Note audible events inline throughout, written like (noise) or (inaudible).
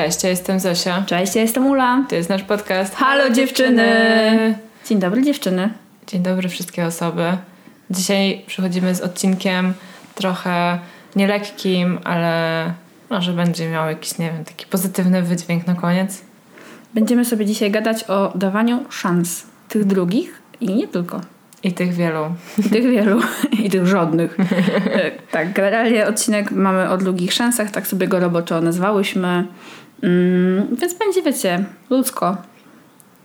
Cześć, ja jestem Zosia. Cześć, ja jestem Ula. To jest nasz podcast. Halo dziewczyny! Dzień dobry dziewczyny. Dzień dobry wszystkie osoby. Dzisiaj przychodzimy z odcinkiem trochę nielekkim, ale może będzie miał jakiś, nie wiem, taki pozytywny wydźwięk na koniec. Będziemy sobie dzisiaj gadać o dawaniu szans tych drugich i nie tylko. I tych wielu. I tych wielu. (laughs) I tych żadnych. E, tak, generalnie odcinek mamy o drugich szansach, tak sobie go roboczo nazwałyśmy. Mm, więc będzie, wiecie, ludzko.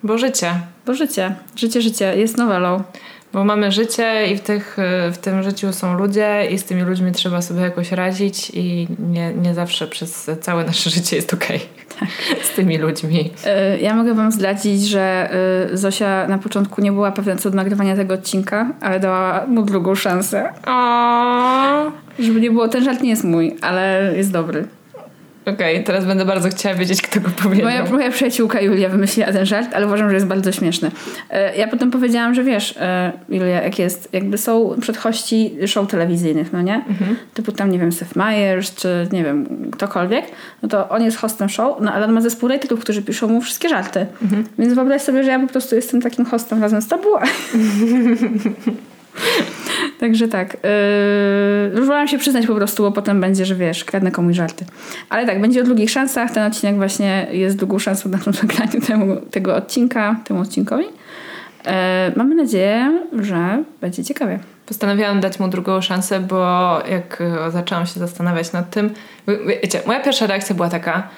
Bo życie. Bo życie. Życie, życie jest nowelą. Bo mamy życie i w, tych, w tym życiu są ludzie i z tymi ludźmi trzeba sobie jakoś radzić i nie, nie zawsze przez całe nasze życie jest okej okay. tak. (laughs) z tymi ludźmi. E, ja mogę wam zdradzić, że e, Zosia na początku nie była pewna co do nagrywania tego odcinka, ale dała mu drugą szansę. Żeby nie było, ten żart nie jest mój, ale jest dobry. Okej, okay, teraz będę bardzo chciała wiedzieć, kto go powiedział. Moja, moja przyjaciółka Julia wymyśliła ten żart, ale uważam, że jest bardzo śmieszny. E, ja potem powiedziałam, że wiesz, e, Julia, jak jest, jakby są przedhości show telewizyjnych, no nie? Mhm. Typu tam, nie wiem, Seth Meyers, czy nie wiem, ktokolwiek, no to on jest hostem show, no ale on ma zespół raterów, którzy piszą mu wszystkie żarty. Mhm. Więc wyobraź sobie, że ja po prostu jestem takim hostem razem z tobą. (laughs) (laughs) Także tak. Yy, się przyznać po prostu, bo potem będzie, że wiesz, kradnę komuś żarty. Ale tak, będzie o drugich szansach. Ten odcinek właśnie jest drugą szansą na (laughs) nagraniu temu, tego odcinka, temu odcinkowi. Yy, mamy nadzieję, że będzie ciekawie. Postanowiłam dać mu drugą szansę, bo jak zaczęłam się zastanawiać nad tym, wiecie, moja pierwsza reakcja była taka,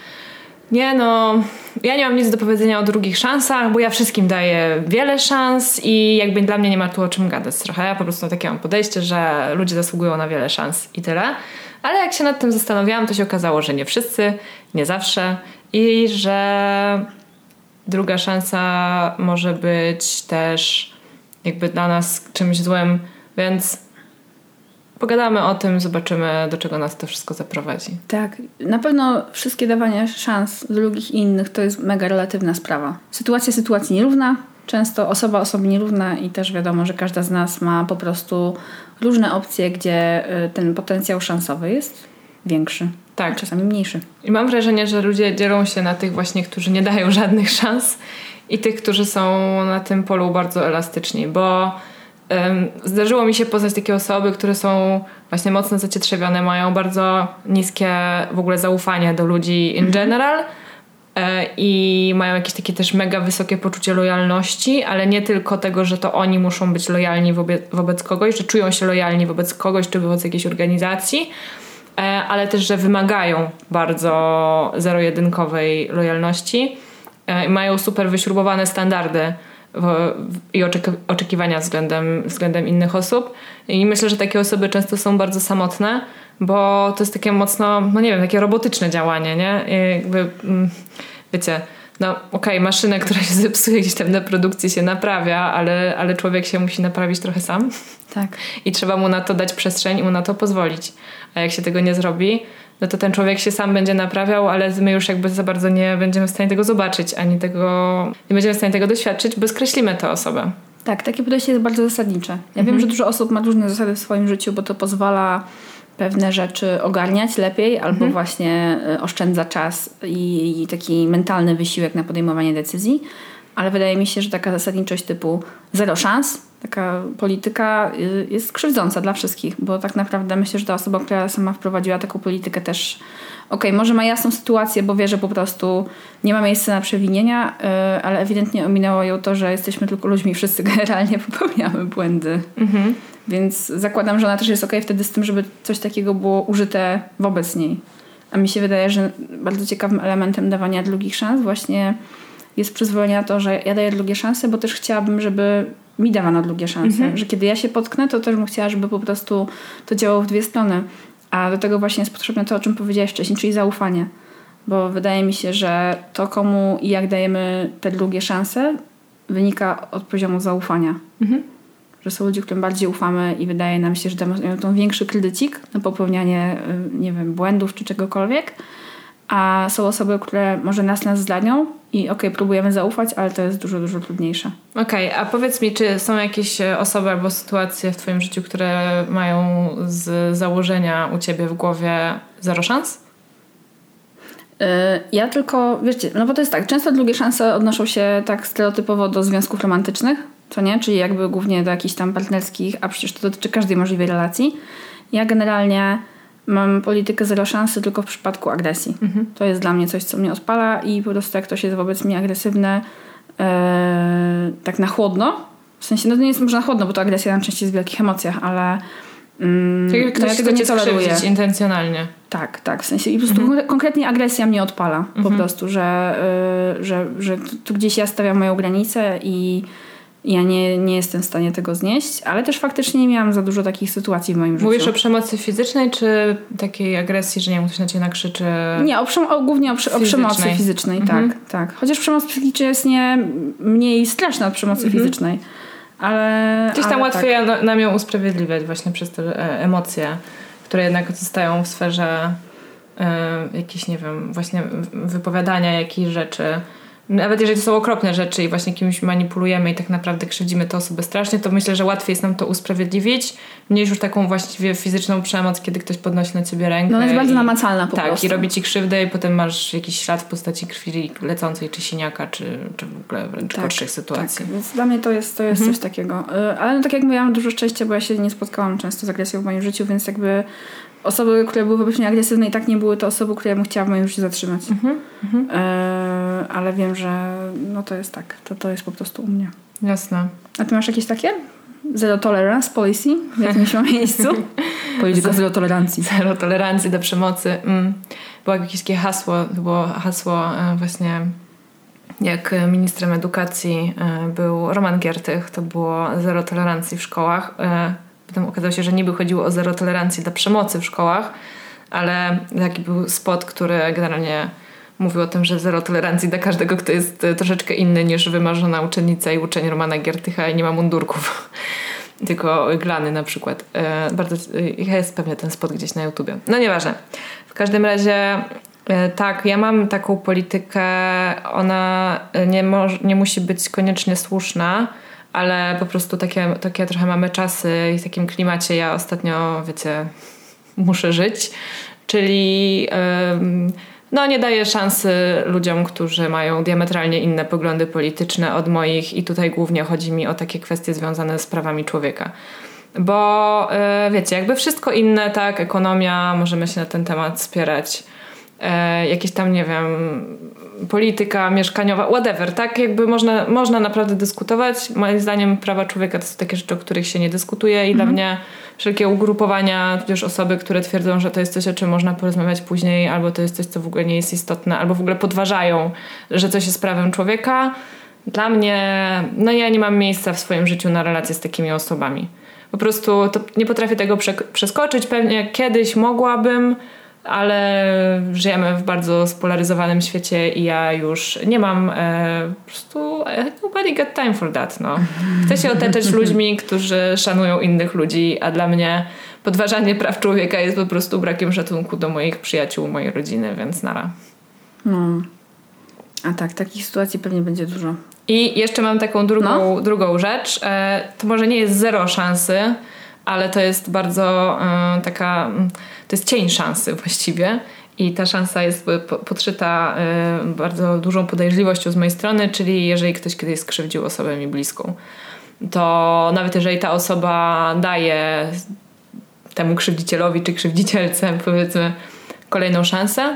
nie no, ja nie mam nic do powiedzenia o drugich szansach, bo ja wszystkim daję wiele szans i jakby dla mnie nie ma tu o czym gadać trochę. Ja po prostu takie mam podejście, że ludzie zasługują na wiele szans i tyle. Ale jak się nad tym zastanawiałam, to się okazało, że nie wszyscy, nie zawsze i że druga szansa może być też jakby dla nas czymś złym, więc Pogadamy o tym, zobaczymy, do czego nas to wszystko zaprowadzi. Tak, na pewno wszystkie dawanie szans drugich i innych to jest mega relatywna sprawa. Sytuacja sytuacji nierówna, często osoba osoby nierówna i też wiadomo, że każda z nas ma po prostu różne opcje, gdzie y, ten potencjał szansowy jest większy. Tak. czasami mniejszy. I mam wrażenie, że ludzie dzielą się na tych właśnie, którzy nie dają (laughs) żadnych szans i tych, którzy są na tym polu bardzo elastyczni, bo Zdarzyło mi się poznać takie osoby, które są właśnie mocno zacietrzewione, mają bardzo niskie w ogóle zaufanie do ludzi in mhm. general e, i mają jakieś takie też mega wysokie poczucie lojalności, ale nie tylko tego, że to oni muszą być lojalni wobec, wobec kogoś, że czują się lojalni wobec kogoś czy wobec jakiejś organizacji, e, ale też, że wymagają bardzo zero-jedynkowej lojalności e, i mają super wyśrubowane standardy i oczekiwania względem, względem innych osób. I myślę, że takie osoby często są bardzo samotne, bo to jest takie mocno, no nie wiem, takie robotyczne działanie, nie? I jakby, mm, wiecie, no okej, okay, maszynę, która się zepsuje gdzieś tam na produkcji się naprawia, ale, ale człowiek się musi naprawić trochę sam. Tak. I trzeba mu na to dać przestrzeń i mu na to pozwolić. A jak się tego nie zrobi, no to ten człowiek się sam będzie naprawiał, ale my już jakby za bardzo nie będziemy w stanie tego zobaczyć, ani tego, nie będziemy w stanie tego doświadczyć, bo skreślimy tę osobę. Tak, takie podejście jest bardzo zasadnicze. Ja mhm. wiem, że dużo osób ma różne zasady w swoim życiu, bo to pozwala pewne rzeczy ogarniać lepiej albo mhm. właśnie e, oszczędza czas i, i taki mentalny wysiłek na podejmowanie decyzji ale wydaje mi się, że taka zasadniczość typu zero szans, taka polityka y, jest krzywdząca dla wszystkich, bo tak naprawdę myślę, że ta osoba, która sama wprowadziła taką politykę też okej, okay, może ma jasną sytuację, bo wie, że po prostu nie ma miejsca na przewinienia, y, ale ewidentnie ominęło ją to, że jesteśmy tylko ludźmi, wszyscy (laughs) generalnie popełniamy błędy. Mhm. Więc zakładam, że ona też jest okej okay wtedy z tym, żeby coś takiego było użyte wobec niej. A mi się wydaje, że bardzo ciekawym elementem dawania drugich szans właśnie jest przyzwolenie na to, że ja daję drugie szanse, bo też chciałabym, żeby mi dawano drugie szanse. Mhm. Że kiedy ja się potknę, to też bym chciała, żeby po prostu to działało w dwie strony. A do tego właśnie jest potrzebne to, o czym powiedziałaś wcześniej, czyli zaufanie. Bo wydaje mi się, że to, komu i jak dajemy te drugie szanse, wynika od poziomu zaufania. Mhm. Że są ludzie, którym bardziej ufamy i wydaje nam się, że mają tą większy kredycik na popełnianie, y, nie wiem, błędów czy czegokolwiek. A są osoby, które może nas nas zdanią i okej, okay, próbujemy zaufać, ale to jest dużo, dużo trudniejsze. Okej, okay, a powiedz mi, czy są jakieś e, osoby albo sytuacje w Twoim życiu, które mają z założenia u Ciebie w głowie zero szans? E, ja tylko, wiecie, no bo to jest tak, często drugie szanse odnoszą się tak stereotypowo do związków romantycznych, co nie? Czyli jakby głównie do jakichś tam partnerskich, a przecież to dotyczy każdej możliwej relacji. Ja generalnie mam politykę zero szansy tylko w przypadku agresji. Mhm. To jest dla mnie coś, co mnie odpala i po prostu jak ktoś jest wobec mnie agresywny e, tak na chłodno, w sensie, no to nie jest może na chłodno, bo to agresja najczęściej jest w wielkich emocjach, ale Mm, Czyli ktoś no ja tego nie toleruje. intencjonalnie. Tak, tak. W sensie i po prostu mhm. konkretnie agresja mnie odpala mhm. po prostu, że, y, że, że tu gdzieś ja stawiam moją granicę i ja nie, nie jestem w stanie tego znieść, ale też faktycznie nie miałam za dużo takich sytuacji w moim życiu. Mówisz o przemocy fizycznej, czy takiej agresji, że nie wiem, ktoś na ciebie nakrzyczy? Nie, o, o głównie o, o, przemocy fizycznej, mhm. tak, tak. Chociaż przemoc psychiczna jest nie mniej straszna od przemocy mhm. fizycznej. Ale, Gdzieś tam ale łatwiej tak. nam ją usprawiedliwiać właśnie przez te e, emocje, które jednak zostają w sferze y, jakichś, nie wiem, właśnie wypowiadania jakichś rzeczy nawet jeżeli to są okropne rzeczy i właśnie kimś manipulujemy i tak naprawdę krzywdzimy tę osobę strasznie, to myślę, że łatwiej jest nam to usprawiedliwić, niż już taką właściwie fizyczną przemoc, kiedy ktoś podnosi na ciebie rękę. No jest bardzo namacalna po tak, prostu. Tak, i robi ci krzywdę i potem masz jakiś ślad w postaci krwi lecącej, czy siniaka, czy, czy w ogóle wręcz tak, gorszych sytuacji. Tak, więc dla mnie to jest, to jest mhm. coś takiego. Y, ale no, tak jak miałam dużo szczęścia, bo ja się nie spotkałam często z agresją w moim życiu, więc jakby osoby, które były wobec mnie agresywne i tak nie były to osoby, które bym chciała w moim życiu zatrzymać. Mhm, mhm. e, ale wiem, że no to jest tak. To, to jest po prostu u mnie. Jasne. A ty masz jakieś takie? Zero tolerance policy w jakimś (laughs) miejscu? Polityka zero tolerancji. Zero tolerancji do przemocy. Mm. Było jakieś takie hasło, było hasło e, właśnie jak ministrem edukacji e, był Roman Giertych, to było zero tolerancji w szkołach. Potem okazało się, że niby chodziło o zero tolerancji dla przemocy w szkołach, ale taki był spot, który generalnie mówił o tym, że zero tolerancji dla każdego, kto jest e, troszeczkę inny niż wymarzona uczennica i uczeń Romana Giertycha i nie ma mundurków. (laughs) Tylko glany na przykład. E, bardzo, e, jest pewnie ten spot gdzieś na YouTubie. No nieważne. W każdym razie tak, ja mam taką politykę, ona nie, mo- nie musi być koniecznie słuszna, ale po prostu takie, takie trochę mamy czasy i w takim klimacie ja ostatnio, wiecie, muszę żyć, czyli no nie daję szansy ludziom, którzy mają diametralnie inne poglądy polityczne od moich i tutaj głównie chodzi mi o takie kwestie związane z prawami człowieka. Bo e, wiecie, jakby wszystko inne, tak, ekonomia, możemy się na ten temat spierać, e, jakieś tam, nie wiem, polityka mieszkaniowa, whatever, tak? Jakby można, można naprawdę dyskutować. Moim zdaniem prawa człowieka to są takie rzeczy, o których się nie dyskutuje i dla mhm. mnie wszelkie ugrupowania, tudzież osoby, które twierdzą, że to jest coś, o czym można porozmawiać później, albo to jest coś, co w ogóle nie jest istotne, albo w ogóle podważają, że coś jest prawem człowieka. Dla mnie, no ja nie mam miejsca w swoim życiu na relacje z takimi osobami. Po prostu nie potrafię tego przeskoczyć. Pewnie kiedyś mogłabym, ale żyjemy w bardzo spolaryzowanym świecie i ja już nie mam e, po prostu e, nobody got time for that, no. Chcę się otaczać (laughs) ludźmi, którzy szanują innych ludzi, a dla mnie podważanie praw człowieka jest po prostu brakiem szacunku do moich przyjaciół, mojej rodziny, więc nara. No. A tak, takich sytuacji pewnie będzie dużo. I jeszcze mam taką drugą, no. drugą rzecz. E, to może nie jest zero szansy, ale to jest bardzo y, taka, mm, to jest cień szansy właściwie. I ta szansa jest podszyta y, bardzo dużą podejrzliwością z mojej strony, czyli jeżeli ktoś kiedyś skrzywdził osobę mi bliską, to nawet jeżeli ta osoba daje temu krzywdzicielowi czy krzywdzicielce powiedzmy kolejną szansę,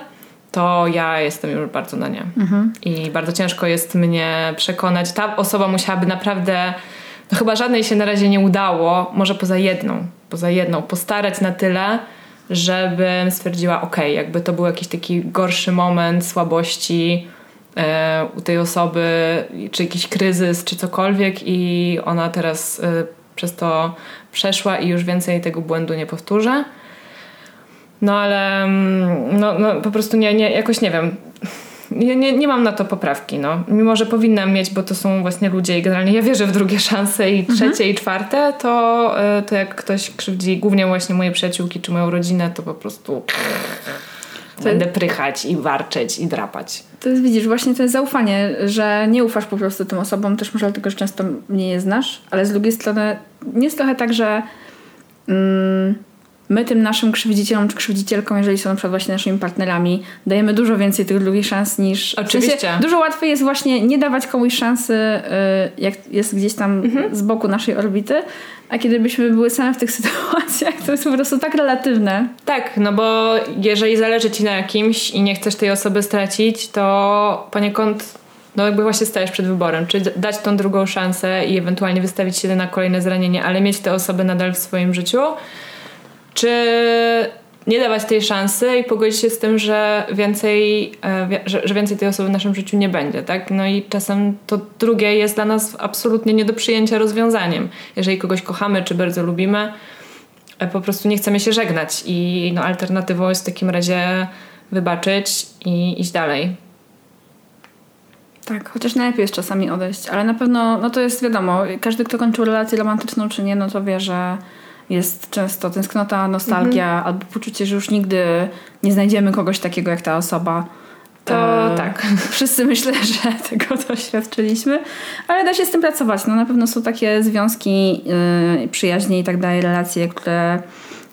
to ja jestem już bardzo na nie. Mhm. I bardzo ciężko jest mnie przekonać. Ta osoba musiałaby naprawdę no chyba żadnej się na razie nie udało, może poza jedną, poza jedną, postarać na tyle, żebym stwierdziła, ok, jakby to był jakiś taki gorszy moment słabości, e, u tej osoby, czy jakiś kryzys, czy cokolwiek i ona teraz e, przez to przeszła i już więcej tego błędu nie powtórzę. No ale mm, no, no, po prostu nie, nie, jakoś nie wiem. Nie, nie, nie mam na to poprawki, no. Mimo, że powinnam mieć, bo to są właśnie ludzie i generalnie ja wierzę w drugie (laughs) szanse i mhm. trzecie mhm. i czwarte, to, e, to jak ktoś krzywdzi głównie właśnie moje przyjaciółki czy moją rodzinę, to po prostu to będę prychać i warczeć i drapać. To jest, widzisz, właśnie to jest zaufanie, że nie ufasz po prostu tym osobom, też może dlatego, że często mnie je znasz, ale z drugiej strony nie jest trochę tak, że mm, my tym naszym krzywdzicielom czy krzywdzicielkom, jeżeli są na przykład właśnie naszymi partnerami, dajemy dużo więcej tych drugich szans niż... Oczywiście. W sensie, dużo łatwiej jest właśnie nie dawać komuś szansy, y, jak jest gdzieś tam mhm. z boku naszej orbity, a kiedy byśmy były same w tych (laughs) sytuacjach, to jest po prostu tak relatywne. Tak, no bo jeżeli zależy ci na kimś i nie chcesz tej osoby stracić, to poniekąd no jakby właśnie stajesz przed wyborem, czy dać tą drugą szansę i ewentualnie wystawić się na kolejne zranienie, ale mieć te osoby nadal w swoim życiu, czy nie dawać tej szansy i pogodzić się z tym, że więcej, e, że, więcej tej osoby w naszym życiu nie będzie, tak? No i czasem to drugie jest dla nas absolutnie nie do przyjęcia rozwiązaniem. Jeżeli kogoś kochamy czy bardzo lubimy, e, po prostu nie chcemy się żegnać i no, alternatywą jest w takim razie wybaczyć i iść dalej. Tak, chociaż najlepiej jest czasami odejść, ale na pewno, no to jest wiadomo, każdy kto kończył relację romantyczną czy nie, no to wie, że jest często tęsknota, nostalgia mhm. albo poczucie, że już nigdy nie znajdziemy kogoś takiego jak ta osoba. To e, tak, (laughs) wszyscy myślę, że (laughs) tego doświadczyliśmy, ale da się z tym pracować. No na pewno są takie związki, yy, przyjaźnie i tak dalej, relacje, które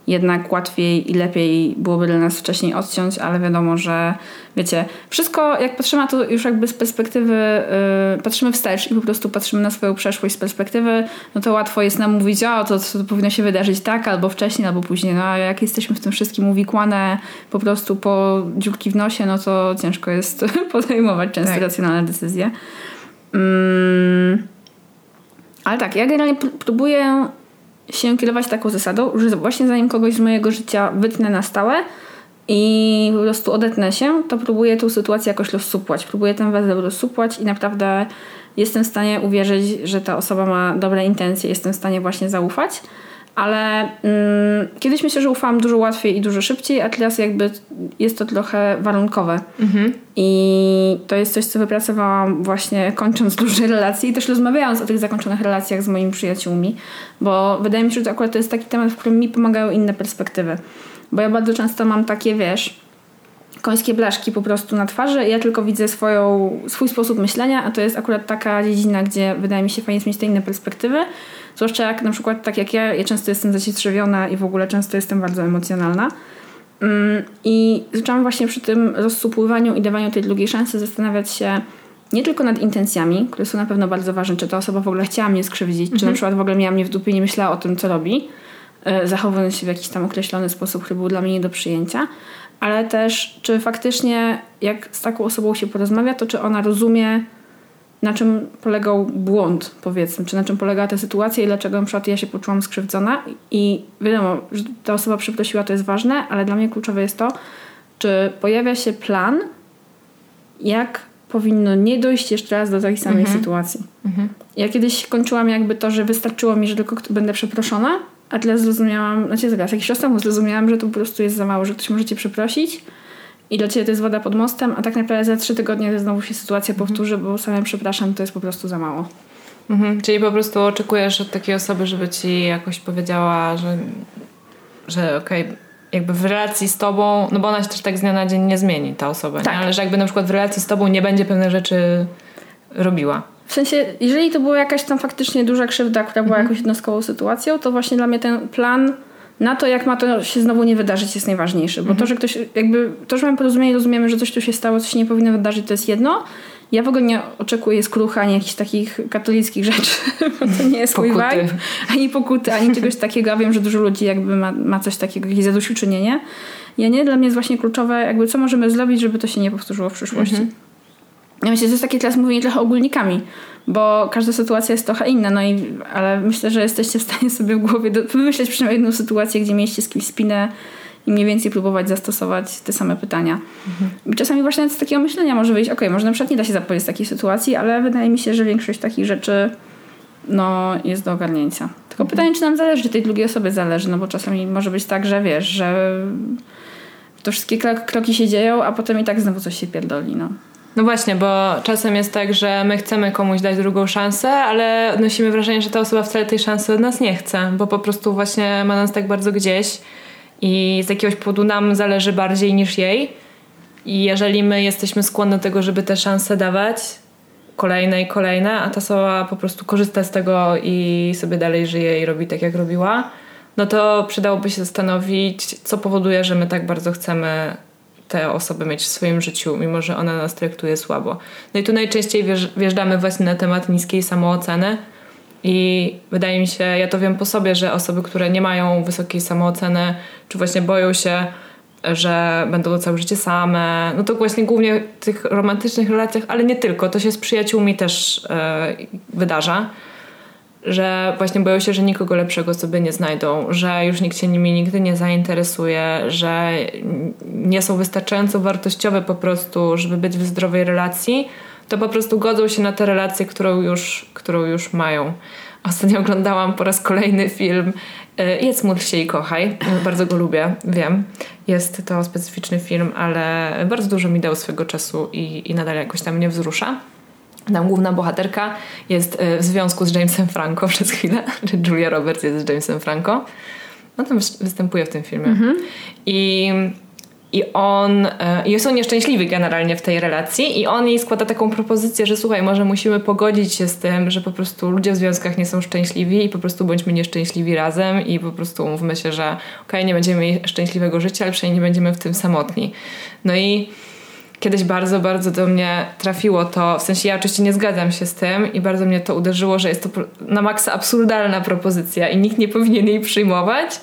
jednak łatwiej i lepiej byłoby dla nas wcześniej odciąć, ale wiadomo, że wiecie, wszystko jak patrzymy na to już jakby z perspektywy, yy, patrzymy wstecz i po prostu patrzymy na swoją przeszłość z perspektywy, no to łatwo jest nam mówić, o to, to powinno się wydarzyć tak, albo wcześniej, albo później, no a jak jesteśmy w tym wszystkim uwikłane po prostu po dziurki w nosie, no to ciężko jest (laughs) podejmować często tak. racjonalne decyzje. Mm. Ale tak, ja generalnie próbuję się kierować taką zasadą, że właśnie zanim kogoś z mojego życia wytnę na stałe i po prostu odetnę się, to próbuję tą sytuację jakoś rozsupłać. Próbuję ten węzeł rozsupłać i naprawdę jestem w stanie uwierzyć, że ta osoba ma dobre intencje, jestem w stanie właśnie zaufać ale mm, kiedyś myślę, że ufałam dużo łatwiej i dużo szybciej, a teraz jakby jest to trochę warunkowe. Mhm. I to jest coś, co wypracowałam właśnie kończąc (laughs) duże relacje i też rozmawiając o tych zakończonych relacjach z moimi przyjaciółmi, bo wydaje mi się, że to akurat to jest taki temat, w którym mi pomagają inne perspektywy. Bo ja bardzo często mam takie, wiesz, końskie blaszki po prostu na twarzy ja tylko widzę swoją, swój sposób myślenia, a to jest akurat taka dziedzina, gdzie wydaje mi się fajnie mieć te inne perspektywy. Zwłaszcza jak na przykład tak jak ja, ja często jestem zacietrzewiona i w ogóle często jestem bardzo emocjonalna. Mm, I zaczęłam właśnie przy tym rozsupływaniu i dawaniu tej drugiej szansy zastanawiać się nie tylko nad intencjami, które są na pewno bardzo ważne, czy ta osoba w ogóle chciała mnie skrzywdzić, mhm. czy na mhm. przykład w ogóle miała mnie w dupie nie myślała o tym, co robi, e, zachowując się w jakiś tam określony sposób, który był dla mnie nie do przyjęcia, ale też czy faktycznie jak z taką osobą się porozmawia, to czy ona rozumie na czym polegał błąd, powiedzmy, czy na czym polegała ta sytuacja i dlaczego na przykład ja się poczułam skrzywdzona. I wiadomo, że ta osoba przeprosiła, to jest ważne, ale dla mnie kluczowe jest to, czy pojawia się plan, jak powinno nie dojść jeszcze raz do takiej samej mhm. sytuacji. Mhm. Ja kiedyś kończyłam jakby to, że wystarczyło mi, że tylko będę przeproszona, a tyle zrozumiałam, znaczy zaraz, jakiś czas temu zrozumiałam, że to po prostu jest za mało, że ktoś może cię przeprosić, i dla ciebie to jest woda pod mostem, a tak naprawdę za trzy tygodnie znowu się sytuacja mhm. powtórzy, bo samym przepraszam, to jest po prostu za mało. Mhm. Czyli po prostu oczekujesz od takiej osoby, żeby ci jakoś powiedziała, że, że okej, okay, jakby w relacji z tobą, no bo ona się też tak z dnia na dzień nie zmieni, ta osoba, tak. nie? ale że jakby na przykład w relacji z tobą nie będzie pewne rzeczy robiła. W sensie, jeżeli to była jakaś tam faktycznie duża krzywda, która była mhm. jakąś jednostkową sytuacją, to właśnie dla mnie ten plan na to, jak ma to się znowu nie wydarzyć, jest najważniejsze. Bo mhm. to, że ktoś, jakby, to, że mamy porozumienie, rozumiemy, że coś tu się stało, coś się nie powinno wydarzyć, to jest jedno. Ja w ogóle nie oczekuję skrucha, ani jakichś takich katolickich rzeczy, (laughs) bo to nie jest mój vibe. Ani pokuty, ani czegoś takiego. Ja wiem, że dużo ludzi jakby ma, ma coś takiego, jakieś zadośćuczynienie. Ja nie, dla mnie jest właśnie kluczowe, jakby co możemy zrobić, żeby to się nie powtórzyło w przyszłości. Mhm. Ja myślę, że to jest takie teraz mówienie trochę ogólnikami, bo każda sytuacja jest trochę inna, no i, ale myślę, że jesteście w stanie sobie w głowie do, wymyśleć przynajmniej jedną sytuację, gdzie mieliście z kimś spinę i mniej więcej próbować zastosować te same pytania. Mhm. czasami właśnie z takiego myślenia może wyjść, ok, może na przykład nie da się zapowiedzieć takiej sytuacji, ale wydaje mi się, że większość takich rzeczy no, jest do ogarnięcia. Tylko mhm. pytanie, czy nam zależy, czy tej drugiej osobie zależy, no bo czasami może być tak, że wiesz, że to wszystkie kroki się dzieją, a potem i tak znowu coś się pierdoli, no. No właśnie, bo czasem jest tak, że my chcemy komuś dać drugą szansę, ale nosimy wrażenie, że ta osoba wcale tej szansy od nas nie chce, bo po prostu właśnie ma nas tak bardzo gdzieś i z jakiegoś powodu nam zależy bardziej niż jej. I jeżeli my jesteśmy skłonni do tego, żeby te szanse dawać, kolejne i kolejne, a ta osoba po prostu korzysta z tego i sobie dalej żyje i robi tak, jak robiła, no to przydałoby się zastanowić, co powoduje, że my tak bardzo chcemy tę osobę mieć w swoim życiu, mimo że ona nas traktuje słabo. No i tu najczęściej wjeżdżamy właśnie na temat niskiej samooceny. I wydaje mi się, ja to wiem po sobie, że osoby, które nie mają wysokiej samooceny, czy właśnie boją się, że będą całe życie same, no to właśnie głównie w tych romantycznych relacjach, ale nie tylko, to się z przyjaciółmi też e, wydarza że właśnie boją się, że nikogo lepszego sobie nie znajdą, że już nikt się nimi nigdy nie zainteresuje, że nie są wystarczająco wartościowe po prostu, żeby być w zdrowej relacji, to po prostu godzą się na tę relację, którą już, którą już mają. Ostatnio (laughs) oglądałam po raz kolejny film e, Jedz, módl się i kochaj. Bardzo go lubię, wiem. Jest to specyficzny film, ale bardzo dużo mi dał swego czasu i, i nadal jakoś tam mnie wzrusza. Tam główna bohaterka jest e, w związku z Jamesem Franco (laughs) przez chwilę, Julia Roberts jest z Jamesem Franco. No tam występuje w tym filmie. Mhm. I, I on, e, i są nieszczęśliwi generalnie w tej relacji i on jej składa taką propozycję, że słuchaj, może musimy pogodzić się z tym, że po prostu ludzie w związkach nie są szczęśliwi i po prostu bądźmy nieszczęśliwi razem i po prostu umówmy się, że okej, okay, nie będziemy mieli szczęśliwego życia, ale przynajmniej nie będziemy w tym samotni. No i kiedyś bardzo, bardzo do mnie trafiło to, w sensie ja oczywiście nie zgadzam się z tym i bardzo mnie to uderzyło, że jest to na maksa absurdalna propozycja i nikt nie powinien jej przyjmować,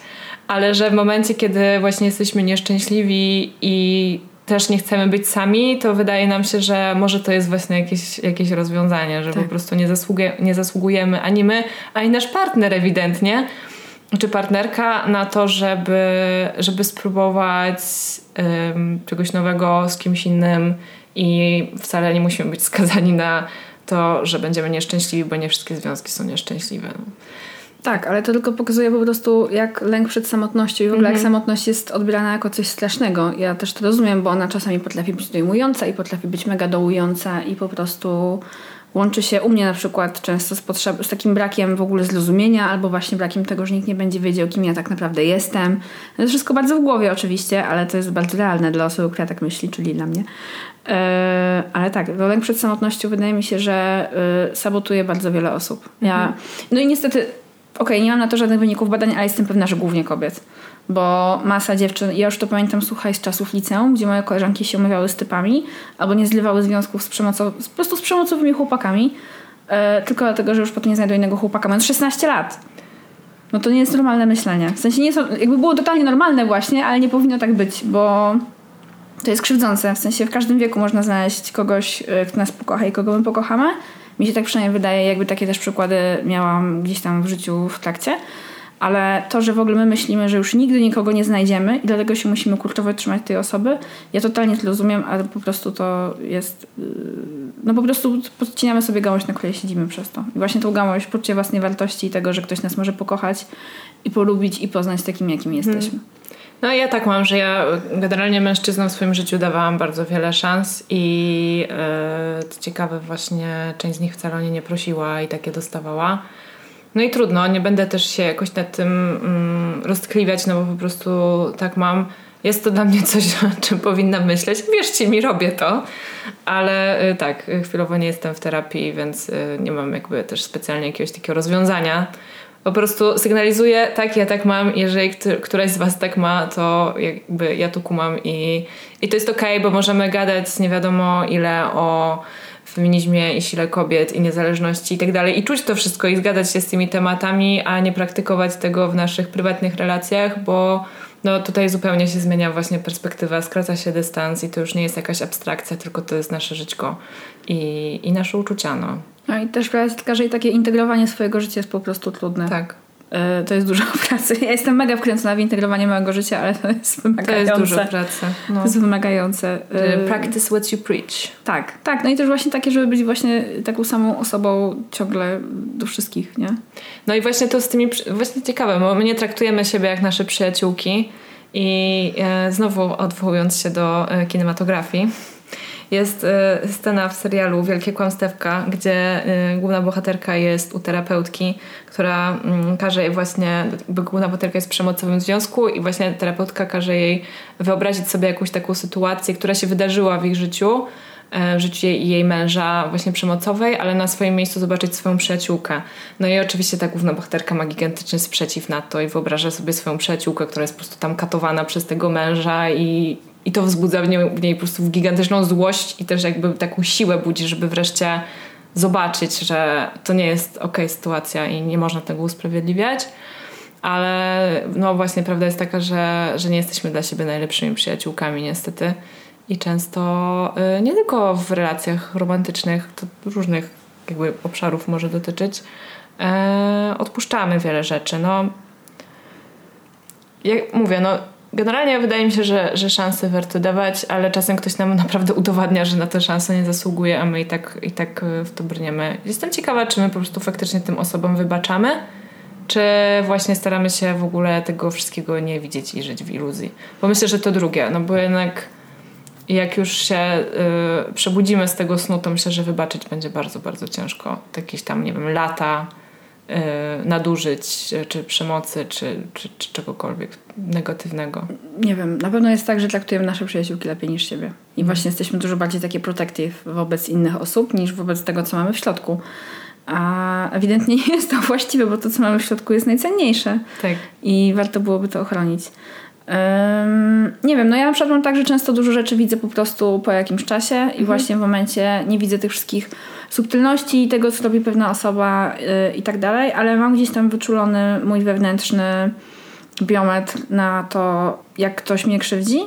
ale że w momencie, kiedy właśnie jesteśmy nieszczęśliwi i też nie chcemy być sami, to wydaje nam się, że może to jest właśnie jakieś, jakieś rozwiązanie, że tak. po prostu nie, zasługu- nie zasługujemy ani my, ani nasz partner ewidentnie, czy partnerka na to, żeby, żeby spróbować um, czegoś nowego z kimś innym i wcale nie musimy być skazani na to, że będziemy nieszczęśliwi, bo nie wszystkie związki są nieszczęśliwe. Tak, ale to tylko pokazuje po prostu, jak lęk przed samotnością i w ogóle jak mhm. samotność jest odbierana jako coś strasznego. Ja też to rozumiem, bo ona czasami potrafi być dojmująca i potrafi być mega dołująca i po prostu łączy się u mnie na przykład często z, potrzeb, z takim brakiem w ogóle zrozumienia albo właśnie brakiem tego, że nikt nie będzie wiedział, kim ja tak naprawdę jestem. To jest wszystko bardzo w głowie oczywiście, ale to jest bardzo realne dla osoby, która tak myśli, czyli dla mnie. Yy, ale tak, lęk przed samotnością wydaje mi się, że yy, sabotuje bardzo wiele osób. Ja, mhm. No i niestety, okej, okay, nie mam na to żadnych wyników badań, ale jestem pewna, że głównie kobiet bo masa dziewczyn, ja już to pamiętam, słuchaj, z czasów liceum, gdzie moje koleżanki się umawiały z typami, albo nie zliwały związków z przemocowymi, po prostu z przemocowymi chłopakami, e, tylko dlatego, że już potem nie znajdą innego chłopaka, mając 16 lat. No to nie jest normalne myślenie. W sensie nie jest, jakby było totalnie normalne właśnie, ale nie powinno tak być, bo to jest krzywdzące. W sensie w każdym wieku można znaleźć kogoś, e, kto nas pokocha i kogo my pokochamy. Mi się tak przynajmniej wydaje, jakby takie też przykłady miałam gdzieś tam w życiu w trakcie ale to, że w ogóle my myślimy, że już nigdy nikogo nie znajdziemy i dlatego się musimy kurczowo trzymać tej osoby, ja totalnie to rozumiem, ale po prostu to jest yy, no po prostu podcinamy sobie gałąź, na której siedzimy przez to. I właśnie tą gałąź, poczucie własnej wartości i tego, że ktoś nas może pokochać i polubić i poznać takim, jakim jesteśmy. Hmm. No ja tak mam, że ja generalnie mężczyznom w swoim życiu dawałam bardzo wiele szans i yy, co ciekawe właśnie część z nich wcale o nie nie prosiła i takie dostawała. No i trudno, nie będę też się jakoś nad tym mm, roztkliwiać, no bo po prostu tak mam. Jest to dla mnie coś, (laughs) o czym powinnam myśleć. Wierzcie mi, robię to, ale y, tak, chwilowo nie jestem w terapii, więc y, nie mam jakby też specjalnie jakiegoś takiego rozwiązania. Po prostu sygnalizuję, tak, ja tak mam, jeżeli któraś z Was tak ma, to jakby ja tu kumam i, i to jest okej, okay, bo możemy gadać nie wiadomo ile o feminizmie i sile kobiet i niezależności i tak dalej i czuć to wszystko i zgadzać się z tymi tematami, a nie praktykować tego w naszych prywatnych relacjach, bo no tutaj zupełnie się zmienia właśnie perspektywa, skraca się dystans i to już nie jest jakaś abstrakcja, tylko to jest nasze żyćko i, i nasze uczucia, no. No i też kwestia taka, że takie integrowanie swojego życia jest po prostu trudne. Tak. E, to jest dużo (laughs) pracy. Ja jestem mega wkręcona w integrowanie mojego życia, ale to jest wymagające. To jest dużo pracy. No. To jest wymagające. Practice what you preach. Tak, tak. No i też właśnie takie, żeby być właśnie taką samą osobą ciągle do wszystkich, nie? No i właśnie to z tymi, właśnie ciekawe, bo my nie traktujemy siebie jak nasze przyjaciółki i e, znowu odwołując się do e, kinematografii, jest e, scena w serialu Wielkie Kłamstewka, gdzie e, główna bohaterka jest u terapeutki, która mm, każe jej właśnie, bo główna bohaterka jest w przemocowym związku i właśnie terapeutka każe jej wyobrazić sobie jakąś taką sytuację, która się wydarzyła w ich życiu, e, w życiu jej, jej męża właśnie przemocowej, ale na swoim miejscu zobaczyć swoją przyjaciółkę. No i oczywiście ta główna bohaterka ma gigantyczny sprzeciw na to i wyobraża sobie swoją przyjaciółkę, która jest po prostu tam katowana przez tego męża i i to wzbudza w niej, w niej po prostu gigantyczną złość i też jakby taką siłę budzi, żeby wreszcie zobaczyć, że to nie jest ok sytuacja i nie można tego usprawiedliwiać. Ale no właśnie prawda jest taka, że, że nie jesteśmy dla siebie najlepszymi przyjaciółkami niestety. I często y, nie tylko w relacjach romantycznych, to różnych jakby obszarów może dotyczyć, y, odpuszczamy wiele rzeczy. No, jak mówię, no Generalnie wydaje mi się, że, że szanse warto dawać, ale czasem ktoś nam naprawdę udowadnia, że na tę szansę nie zasługuje, a my i tak, i tak e, w to brniemy. Jestem ciekawa, czy my po prostu faktycznie tym osobom wybaczamy, czy właśnie staramy się w ogóle tego wszystkiego nie widzieć i żyć w iluzji. Bo myślę, że to drugie, no bo jednak jak już się y, przebudzimy z tego snu, to myślę, że wybaczyć będzie bardzo, bardzo ciężko. Jakieś tam, nie wiem, lata Y, nadużyć, czy przemocy, czy, czy, czy, czegokolwiek negatywnego. Nie wiem, na pewno jest tak, że traktujemy nasze przyjaciółki lepiej niż siebie. I mhm. właśnie jesteśmy dużo bardziej takie protective wobec innych osób niż wobec tego, co mamy w środku. A ewidentnie nie (laughs) jest to właściwe, bo to, co mamy w środku, jest najcenniejsze. Tak. I warto byłoby to ochronić. Um, nie wiem, no ja na przykład mam tak, że często dużo rzeczy widzę po prostu po jakimś czasie i mhm. właśnie w momencie nie widzę tych wszystkich subtelności tego, co robi pewna osoba yy, i tak dalej, ale mam gdzieś tam wyczulony mój wewnętrzny biometr na to, jak ktoś mnie krzywdzi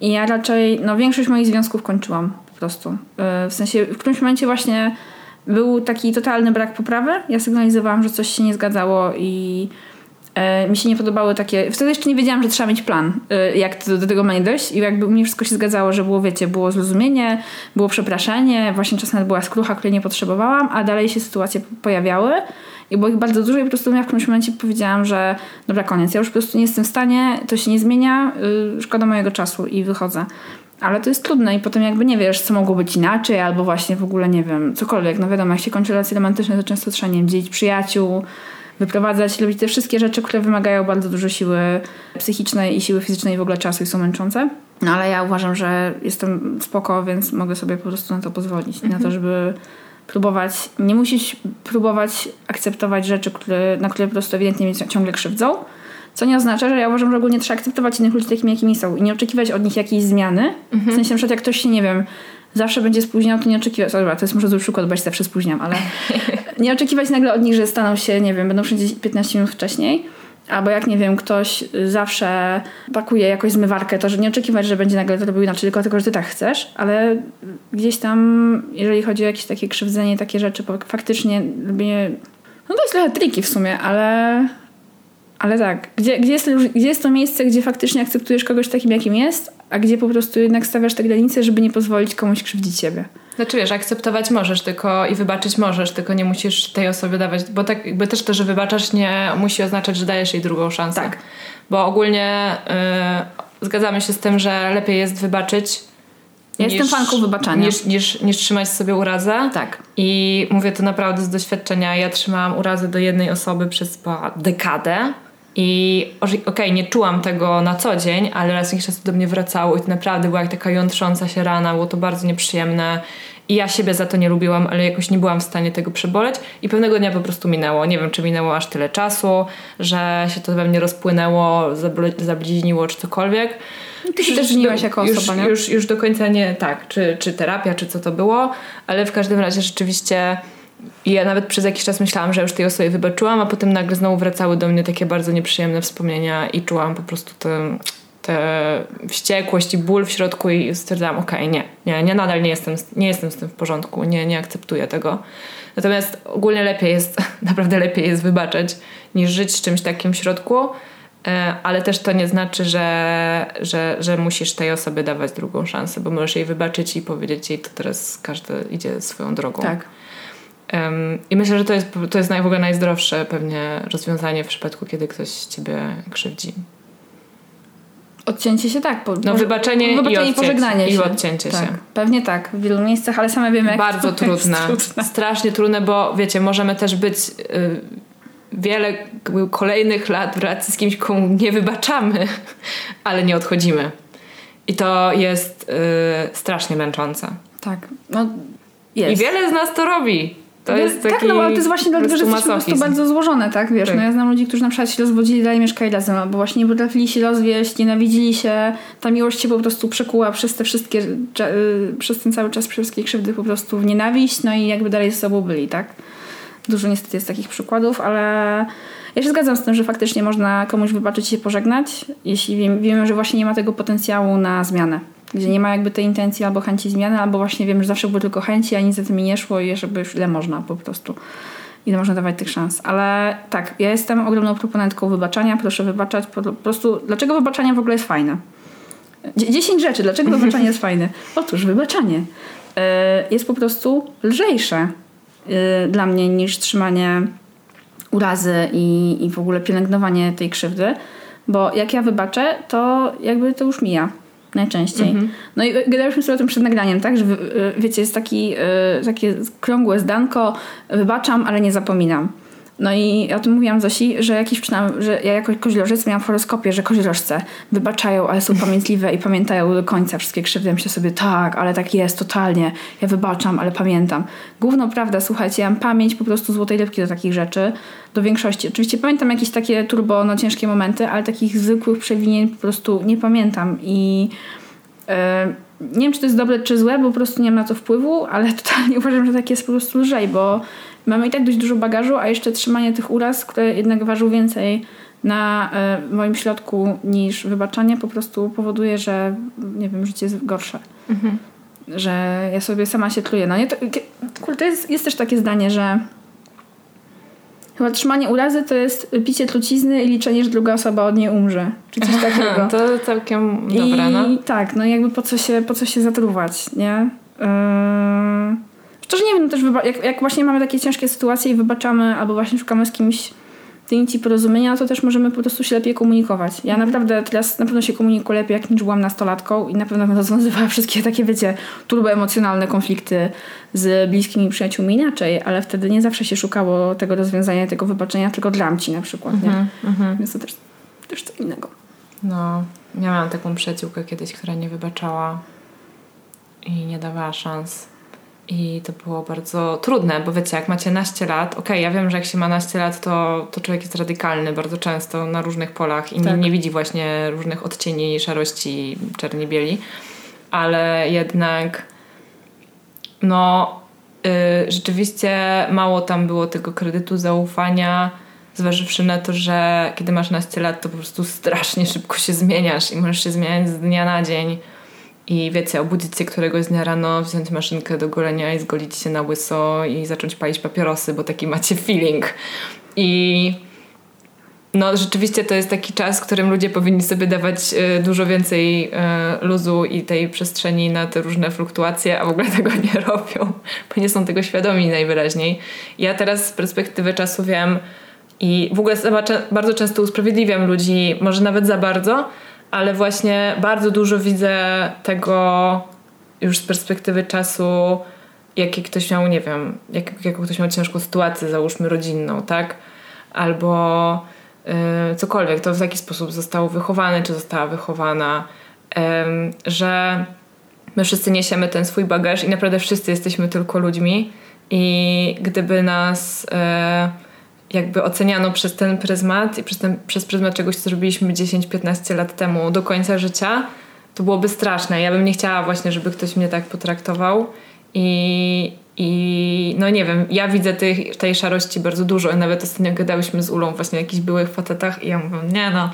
i ja raczej, no większość moich związków kończyłam po prostu. Yy, w sensie w którymś momencie właśnie był taki totalny brak poprawy. Ja sygnalizowałam, że coś się nie zgadzało i mi się nie podobały takie. Wtedy jeszcze nie wiedziałam, że trzeba mieć plan, e, jak do, do tego ma nie dojść. I jakby mnie wszystko się zgadzało, że było, wiecie, było zrozumienie, było przepraszanie, właśnie czasem była skrucha, której nie potrzebowałam, a dalej się sytuacje pojawiały. I było ich bardzo dużo i po prostu ja w którymś momencie powiedziałam, że dobra, koniec, ja już po prostu nie jestem w stanie, to się nie zmienia, yy, szkoda mojego czasu i wychodzę. Ale to jest trudne i potem jakby nie wiesz, co mogło być inaczej, albo właśnie w ogóle nie wiem, cokolwiek. No wiadomo, jak się kończy relacje romantyczne, to często trzeba, nie wiem, dzielić przyjaciół, wyprowadzać, robić te wszystkie rzeczy, które wymagają bardzo dużo siły psychicznej i siły fizycznej i w ogóle czasu i są męczące. No ale ja uważam, że jestem spoko, więc mogę sobie po prostu na to pozwolić. Mhm. Na to, mhm. żeby próbować, nie musisz próbować akceptować rzeczy, które, na które po prostu ewidentnie mnie ciągle krzywdzą. Co nie oznacza, że ja uważam, że ogólnie trzeba akceptować innych ludzi takimi, jakimi są i nie oczekiwać od nich jakiejś zmiany. Mhm. W sensie, na przykład jak ktoś się, nie wiem, zawsze będzie spóźniał, to nie oczekiwać. Dobra, to jest może zły przykład, bo ja się zawsze spóźniam, ale (laughs) nie oczekiwać nagle od nich, że staną się, nie wiem, będą wszędzie 15 minut wcześniej. Albo jak, nie wiem, ktoś zawsze pakuje jakąś zmywarkę, to że nie oczekiwać, że będzie nagle to robił inaczej, tylko tylko, że ty tak chcesz, ale gdzieś tam, jeżeli chodzi o jakieś takie krzywdzenie, takie rzeczy, faktycznie robienie... No to jest trochę triki w sumie, ale ale tak, gdzie, gdzie, jest, gdzie jest to miejsce, gdzie faktycznie akceptujesz kogoś takim, jakim jest, a gdzie po prostu jednak stawiasz te granice, żeby nie pozwolić komuś krzywdzić ciebie. Znaczy wiesz, akceptować możesz tylko i wybaczyć możesz, tylko nie musisz tej osobie dawać, bo tak jakby też to, że wybaczasz nie musi oznaczać, że dajesz jej drugą szansę. Tak. Bo ogólnie yy, zgadzamy się z tym, że lepiej jest wybaczyć ja niż, jestem fanką wybaczania. Niż, niż, niż trzymać sobie urazę. Tak. I mówię to naprawdę z doświadczenia. Ja trzymałam urazę do jednej osoby przez dekadę. I okej, okay, nie czułam tego na co dzień, ale raz jakiś czas do mnie wracało i to naprawdę była jak taka jątrząca się rana, było to bardzo nieprzyjemne. I ja siebie za to nie lubiłam, ale jakoś nie byłam w stanie tego przeboleć i pewnego dnia po prostu minęło. Nie wiem, czy minęło aż tyle czasu, że się to we mnie rozpłynęło, zabliźniło czy cokolwiek. Ty się też zmieniłaś jako osoba, już, nie? Już, już do końca nie tak, czy, czy terapia, czy co to było, ale w każdym razie rzeczywiście i ja nawet przez jakiś czas myślałam, że już tej osobie wybaczyłam, a potem nagle znowu wracały do mnie takie bardzo nieprzyjemne wspomnienia i czułam po prostu te, e, wściekłość i ból w środku i stwierdzałam, okej, okay, nie, nie, nie, nadal nie jestem, nie jestem z tym w porządku, nie, nie akceptuję tego. Natomiast ogólnie lepiej jest, (laughs) naprawdę lepiej jest wybaczać, niż żyć z czymś takim w środku, e, ale też to nie znaczy, że, że, że musisz tej osobie dawać drugą szansę, bo możesz jej wybaczyć i powiedzieć jej, to teraz każdy idzie swoją drogą. Tak. I myślę, że to jest, to jest w ogóle najzdrowsze pewnie rozwiązanie w przypadku, kiedy ktoś ciebie krzywdzi. Odcięcie się tak. Po, no wybaczenie, wybaczenie i, i pożegnanie się. I odcięcie tak, się. Pewnie tak, w wielu miejscach, ale same wiemy jak Bardzo (laughs) to trudne. trudne. Strasznie trudne, bo wiecie, możemy też być y, wiele kolejnych lat w relacji z kimś, komu nie wybaczamy, (laughs) ale nie odchodzimy. I to jest y, strasznie męczące. Tak. No, jest. I wiele z nas to robi. To jest taki tak, no ale to jest właśnie dlatego, że jesteśmy po prostu bardzo złożone, tak? Wiesz, tak. no ja znam ludzi, którzy na przykład się rozwodzili, dalej mieszkali razem, albo właśnie nie potrafili się rozwieść, nienawidzili się, ta miłość się po prostu przekuła przez te wszystkie, y, przez ten cały czas wszystkie krzywdy po prostu w nienawiść, no i jakby dalej ze sobą byli, tak? Dużo niestety jest takich przykładów, ale ja się zgadzam z tym, że faktycznie można komuś wybaczyć i się pożegnać, jeśli wiemy, że właśnie nie ma tego potencjału na zmianę gdzie nie ma jakby tej intencji albo chęci zmiany, albo właśnie wiem, że zawsze były tylko chęci, a nic za tym nie szło i żeby już ile można po prostu. Ile można dawać tych szans. Ale tak, ja jestem ogromną proponentką wybaczania. Proszę wybaczać. Po prostu, dlaczego wybaczanie w ogóle jest fajne? Dziesięć rzeczy, dlaczego wybaczanie jest fajne? Otóż wybaczanie e, jest po prostu lżejsze e, dla mnie niż trzymanie urazy i, i w ogóle pielęgnowanie tej krzywdy, bo jak ja wybaczę, to jakby to już mija najczęściej. Mhm. No i gadałyśmy sobie o tym przed nagraniem, tak? Że wiecie, jest taki, e, takie krągłe zdanko, wybaczam, ale nie zapominam. No i o tym mówiłam Zosi, że jakiś przynajmniej, że ja jako koźlożec miałam w horoskopie, że koźlożce wybaczają, ale są pamiętliwe i pamiętają do końca wszystkie krzywdy. Myślę sobie, tak, ale tak jest, totalnie. Ja wybaczam, ale pamiętam. Główną prawda, słuchajcie, ja mam pamięć po prostu złotej rybki do takich rzeczy, do większości. Oczywiście pamiętam jakieś takie turbo, no ciężkie momenty, ale takich zwykłych przewinień po prostu nie pamiętam i yy, nie wiem, czy to jest dobre, czy złe, bo po prostu nie mam na to wpływu, ale (laughs) totalnie uważam, że tak jest po prostu lżej, bo mamy i tak dość dużo bagażu, a jeszcze trzymanie tych uraz, które jednak ważą więcej na y, moim środku niż wybaczanie, po prostu powoduje, że nie wiem, życie jest gorsze. Mhm. Że ja sobie sama się tluję. No nie, to, to jest, jest też takie zdanie, że Chyba trzymanie urazy to jest picie trucizny i liczenie, że druga osoba od niej umrze. Czy coś (laughs) takiego. to całkiem dobre, no. I tak, no jakby po co się, po co się zatruwać, nie? Yy... Szczerze nie wiem, też jak, jak właśnie mamy takie ciężkie sytuacje i wybaczamy, albo właśnie szukamy z kimś tej nici porozumienia, to też możemy po prostu się lepiej komunikować. Ja mhm. naprawdę teraz na pewno się komunikuję lepiej, jak niż byłam nastolatką i na pewno będę rozwiązywała (laughs) wszystkie takie, wiecie, turboemocjonalne konflikty z bliskimi przyjaciółmi inaczej, ale wtedy nie zawsze się szukało tego rozwiązania, tego wybaczenia, tylko dramci na przykład, nie? Mhm. Więc to też, też co innego. No, miałam taką przyjaciółkę kiedyś, która nie wybaczała i nie dawała szans i to było bardzo trudne, bo wiecie, jak macie naście lat, okej, okay, ja wiem, że jak się ma naście lat, to, to człowiek jest radykalny bardzo często na różnych polach i tak. nie, nie widzi właśnie różnych odcieni szarości, czerni, bieli, ale jednak no yy, rzeczywiście mało tam było tego kredytu zaufania, zważywszy na to, że kiedy masz naście lat, to po prostu strasznie szybko się zmieniasz i możesz się zmieniać z dnia na dzień i wiecie, obudzić się któregoś dnia rano, wziąć maszynkę do golenia i zgolić się na łyso i zacząć palić papierosy, bo taki macie feeling. I no rzeczywiście to jest taki czas, w którym ludzie powinni sobie dawać y, dużo więcej y, luzu i tej przestrzeni na te różne fluktuacje, a w ogóle (laughs) tego nie robią, bo nie są tego świadomi najwyraźniej. Ja teraz z perspektywy czasu wiem i w ogóle bardzo często usprawiedliwiam ludzi, może nawet za bardzo, ale właśnie bardzo dużo widzę tego już z perspektywy czasu, jaki ktoś miał, nie wiem, jak, jaką ktoś miał ciężką sytuację, załóżmy rodzinną, tak? Albo y, cokolwiek, to w jaki sposób został wychowany, czy została wychowana, y, że my wszyscy niesiemy ten swój bagaż i naprawdę wszyscy jesteśmy tylko ludźmi. I gdyby nas... Y, jakby oceniano przez ten pryzmat i przez, ten, przez pryzmat czegoś, co zrobiliśmy 10-15 lat temu do końca życia, to byłoby straszne. Ja bym nie chciała właśnie, żeby ktoś mnie tak potraktował i, i no nie wiem, ja widzę tej, tej szarości bardzo dużo. Nawet ostatnio gadałyśmy z Ulą właśnie o jakichś byłych facetach i ja mówię, nie no,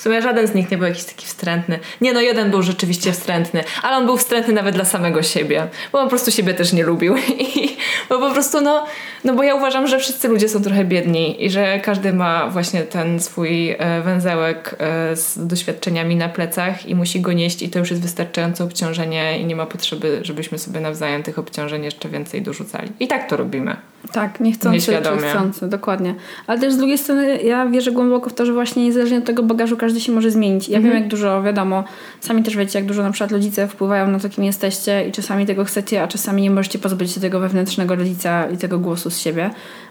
W sumie żaden z nich nie był jakiś taki wstrętny. Nie no, jeden był rzeczywiście wstrętny, ale on był wstrętny nawet dla samego siebie, bo on po prostu siebie też nie lubił. (laughs) I, bo po prostu no, no bo ja uważam, że wszyscy ludzie są trochę biedni i że każdy ma właśnie ten swój e, węzełek e, z doświadczeniami na plecach i musi go nieść i to już jest wystarczające obciążenie i nie ma potrzeby, żebyśmy sobie nawzajem tych obciążeń jeszcze więcej dorzucali. I tak to robimy. Tak, niechcący czy chcący, dokładnie. Ale też z drugiej strony ja wierzę głęboko w to, że właśnie niezależnie od tego bagażu każdy się może zmienić. Ja mhm. wiem jak dużo, wiadomo, sami też wiecie jak dużo na przykład rodzice wpływają na to kim jesteście i czasami tego chcecie, a czasami nie możecie pozbyć się tego wewnętrznego rodzica i tego głosu z siebie,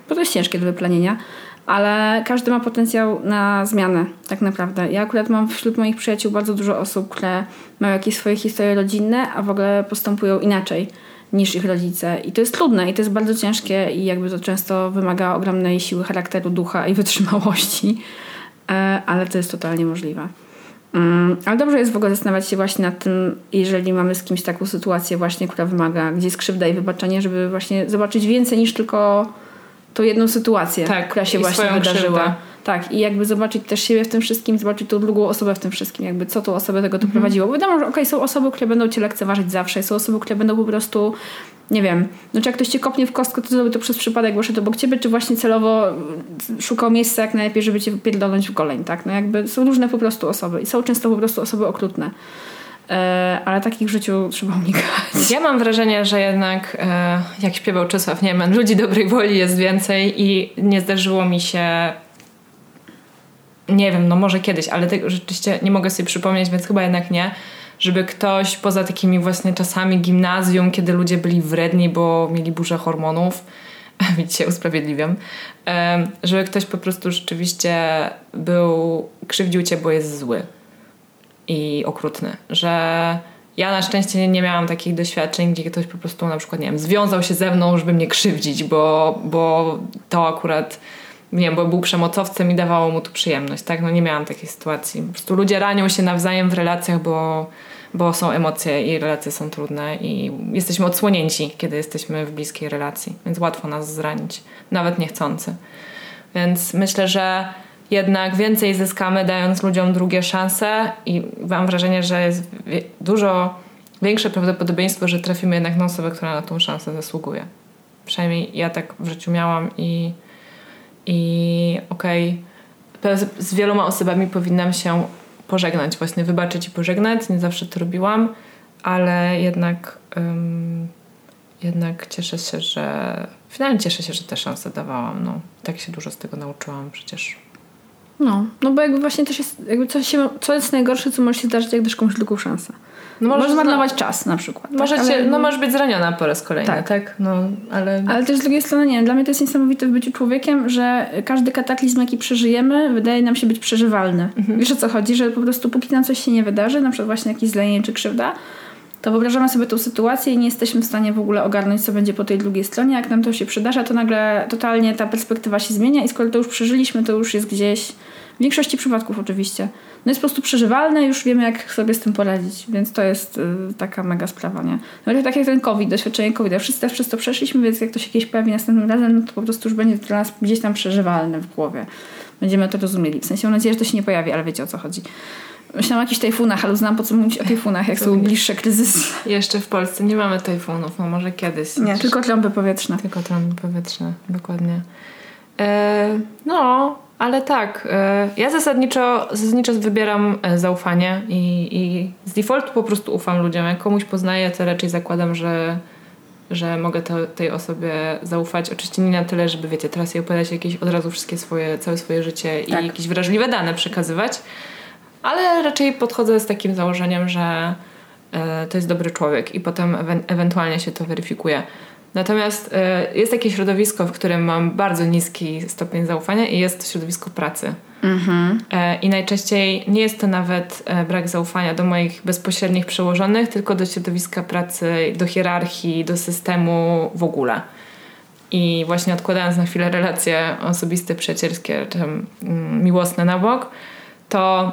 bo to jest ciężkie do wyplanienia. Ale każdy ma potencjał na zmianę, tak naprawdę. Ja akurat mam wśród moich przyjaciół bardzo dużo osób, które mają jakieś swoje historie rodzinne, a w ogóle postępują inaczej niż ich rodzice. I to jest trudne i to jest bardzo ciężkie i jakby to często wymaga ogromnej siły charakteru, ducha i (laughs) wytrzymałości, e, ale to jest totalnie możliwe. Mm, ale dobrze jest w ogóle zastanawiać się właśnie nad tym, jeżeli mamy z kimś taką sytuację właśnie, która wymaga, gdzie jest krzywda i wybaczenie, żeby właśnie zobaczyć więcej niż tylko tą jedną sytuację, tak, która się właśnie wydarzyła. Krzywdę. Tak, i jakby zobaczyć też siebie w tym wszystkim, zobaczyć tą drugą osobę w tym wszystkim, jakby co tą osobę tego doprowadziło. Mhm. Bo wiadomo, że okej, okay, są osoby, które będą cię lekceważyć zawsze, są osoby, które będą po prostu nie wiem, no czy jak ktoś cię kopnie w kostkę, to zrobi to przez przypadek, bo szedł obok ciebie, czy właśnie celowo szukał miejsca jak najlepiej, żeby cię pierdolnąć w goleń, tak? No jakby są różne po prostu osoby i są często po prostu osoby okrutne. E, ale takich w życiu trzeba unikać. Ja mam wrażenie, że jednak e, jak śpiewał Czesław Niemen, ludzi dobrej woli jest więcej i nie zdarzyło mi się nie wiem, no może kiedyś, ale tego rzeczywiście nie mogę sobie przypomnieć, więc chyba jednak nie, żeby ktoś poza takimi właśnie czasami gimnazjum, kiedy ludzie byli wredni, bo mieli burzę hormonów, (laughs) widzicie, usprawiedliwiam, żeby ktoś po prostu rzeczywiście był, krzywdził cię, bo jest zły i okrutny, że ja na szczęście nie miałam takich doświadczeń, gdzie ktoś po prostu na przykład, nie wiem, związał się ze mną, żeby mnie krzywdzić, bo, bo to akurat nie bo był przemocowcem i dawało mu tu przyjemność, tak? No nie miałam takiej sytuacji. Po prostu ludzie ranią się nawzajem w relacjach, bo, bo są emocje i relacje są trudne i jesteśmy odsłonięci, kiedy jesteśmy w bliskiej relacji, więc łatwo nas zranić, nawet niechcący. Więc myślę, że jednak więcej zyskamy dając ludziom drugie szanse i mam wrażenie, że jest dużo większe prawdopodobieństwo, że trafimy jednak na osobę, która na tą szansę zasługuje. Przynajmniej ja tak w życiu miałam i i okej, okay, z wieloma osobami powinnam się pożegnać, właśnie wybaczyć i pożegnać. Nie zawsze to robiłam, ale jednak, um, jednak cieszę się, że finalnie cieszę się, że te szanse dawałam. No, tak się dużo z tego nauczyłam przecież. No, no bo jakby właśnie też jest, jakby coś, się, co jest najgorsze, co może się zdarzyć, jak dasz komuś drugą szansę. No możesz zmarnować czas na przykład. Tak? Możecie, ale... No możesz być zraniona po raz kolejny, tak. tak? No, ale... ale też z drugiej strony, nie wiem, dla mnie to jest niesamowite w byciu człowiekiem, że każdy kataklizm, jaki przeżyjemy, wydaje nam się być przeżywalny. Mhm. Wiesz o co chodzi? Że po prostu póki nam coś się nie wydarzy, na przykład właśnie jakieś zlenie czy krzywda, to wyobrażamy sobie tą sytuację i nie jesteśmy w stanie w ogóle ogarnąć, co będzie po tej drugiej stronie. Jak nam to się przydarza, to nagle totalnie ta perspektywa się zmienia i skoro to już przeżyliśmy, to już jest gdzieś, w większości przypadków oczywiście, no jest po prostu przeżywalne, już wiemy jak sobie z tym poradzić, więc to jest y, taka mega sprawa, nie? No tak jak ten COVID, doświadczenie COVID, wszyscy też przez to przeszliśmy, więc jak to się kiedyś pojawi następnym razem, no to po prostu już będzie dla nas gdzieś tam przeżywalne w głowie. Będziemy to rozumieli. W sensie mam nadzieję, że to się nie pojawi, ale wiecie o co chodzi. Myślałam o jakichś tajfunach, ale znam po co mówić o tajfunach, jak są bliższe kryzysy. Jeszcze w Polsce nie mamy tajfunów, no może kiedyś. Nie, tylko trąby powietrzne. Tylko trąby powietrzne, dokładnie. E, no, ale tak, e, ja zasadniczo, zasadniczo wybieram e, zaufanie i, i z defaultu po prostu ufam ludziom. Jak komuś poznaję, to raczej zakładam, że, że mogę to, tej osobie zaufać. Oczywiście nie na tyle, żeby wiecie, teraz jej opowiadać jakieś od razu wszystkie swoje, całe swoje życie tak. i jakieś wrażliwe dane przekazywać, ale raczej podchodzę z takim założeniem, że e, to jest dobry człowiek i potem ewe- ewentualnie się to weryfikuje. Natomiast y, jest takie środowisko, w którym mam bardzo niski stopień zaufania i jest środowisko pracy. Mm-hmm. I najczęściej nie jest to nawet e, brak zaufania do moich bezpośrednich przełożonych, tylko do środowiska pracy, do hierarchii, do systemu w ogóle. I właśnie odkładając na chwilę relacje osobiste, przyjacielskie czy mm, miłosne na bok, to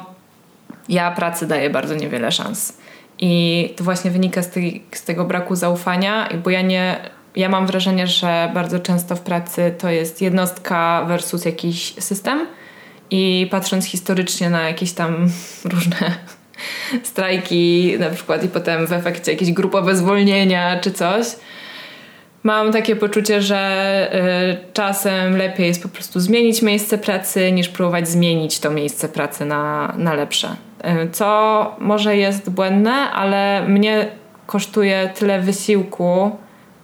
ja pracy daję bardzo niewiele szans. I to właśnie wynika z, tej, z tego braku zaufania, bo ja nie ja mam wrażenie, że bardzo często w pracy to jest jednostka versus jakiś system I patrząc historycznie na jakieś tam (laughs) różne strajki, na przykład, i potem w efekcie jakieś grupowe zwolnienia czy coś, mam takie poczucie, że y, czasem lepiej jest po prostu zmienić miejsce pracy, niż próbować zmienić to miejsce pracy na, na lepsze. Y, co może jest błędne, ale mnie kosztuje tyle wysiłku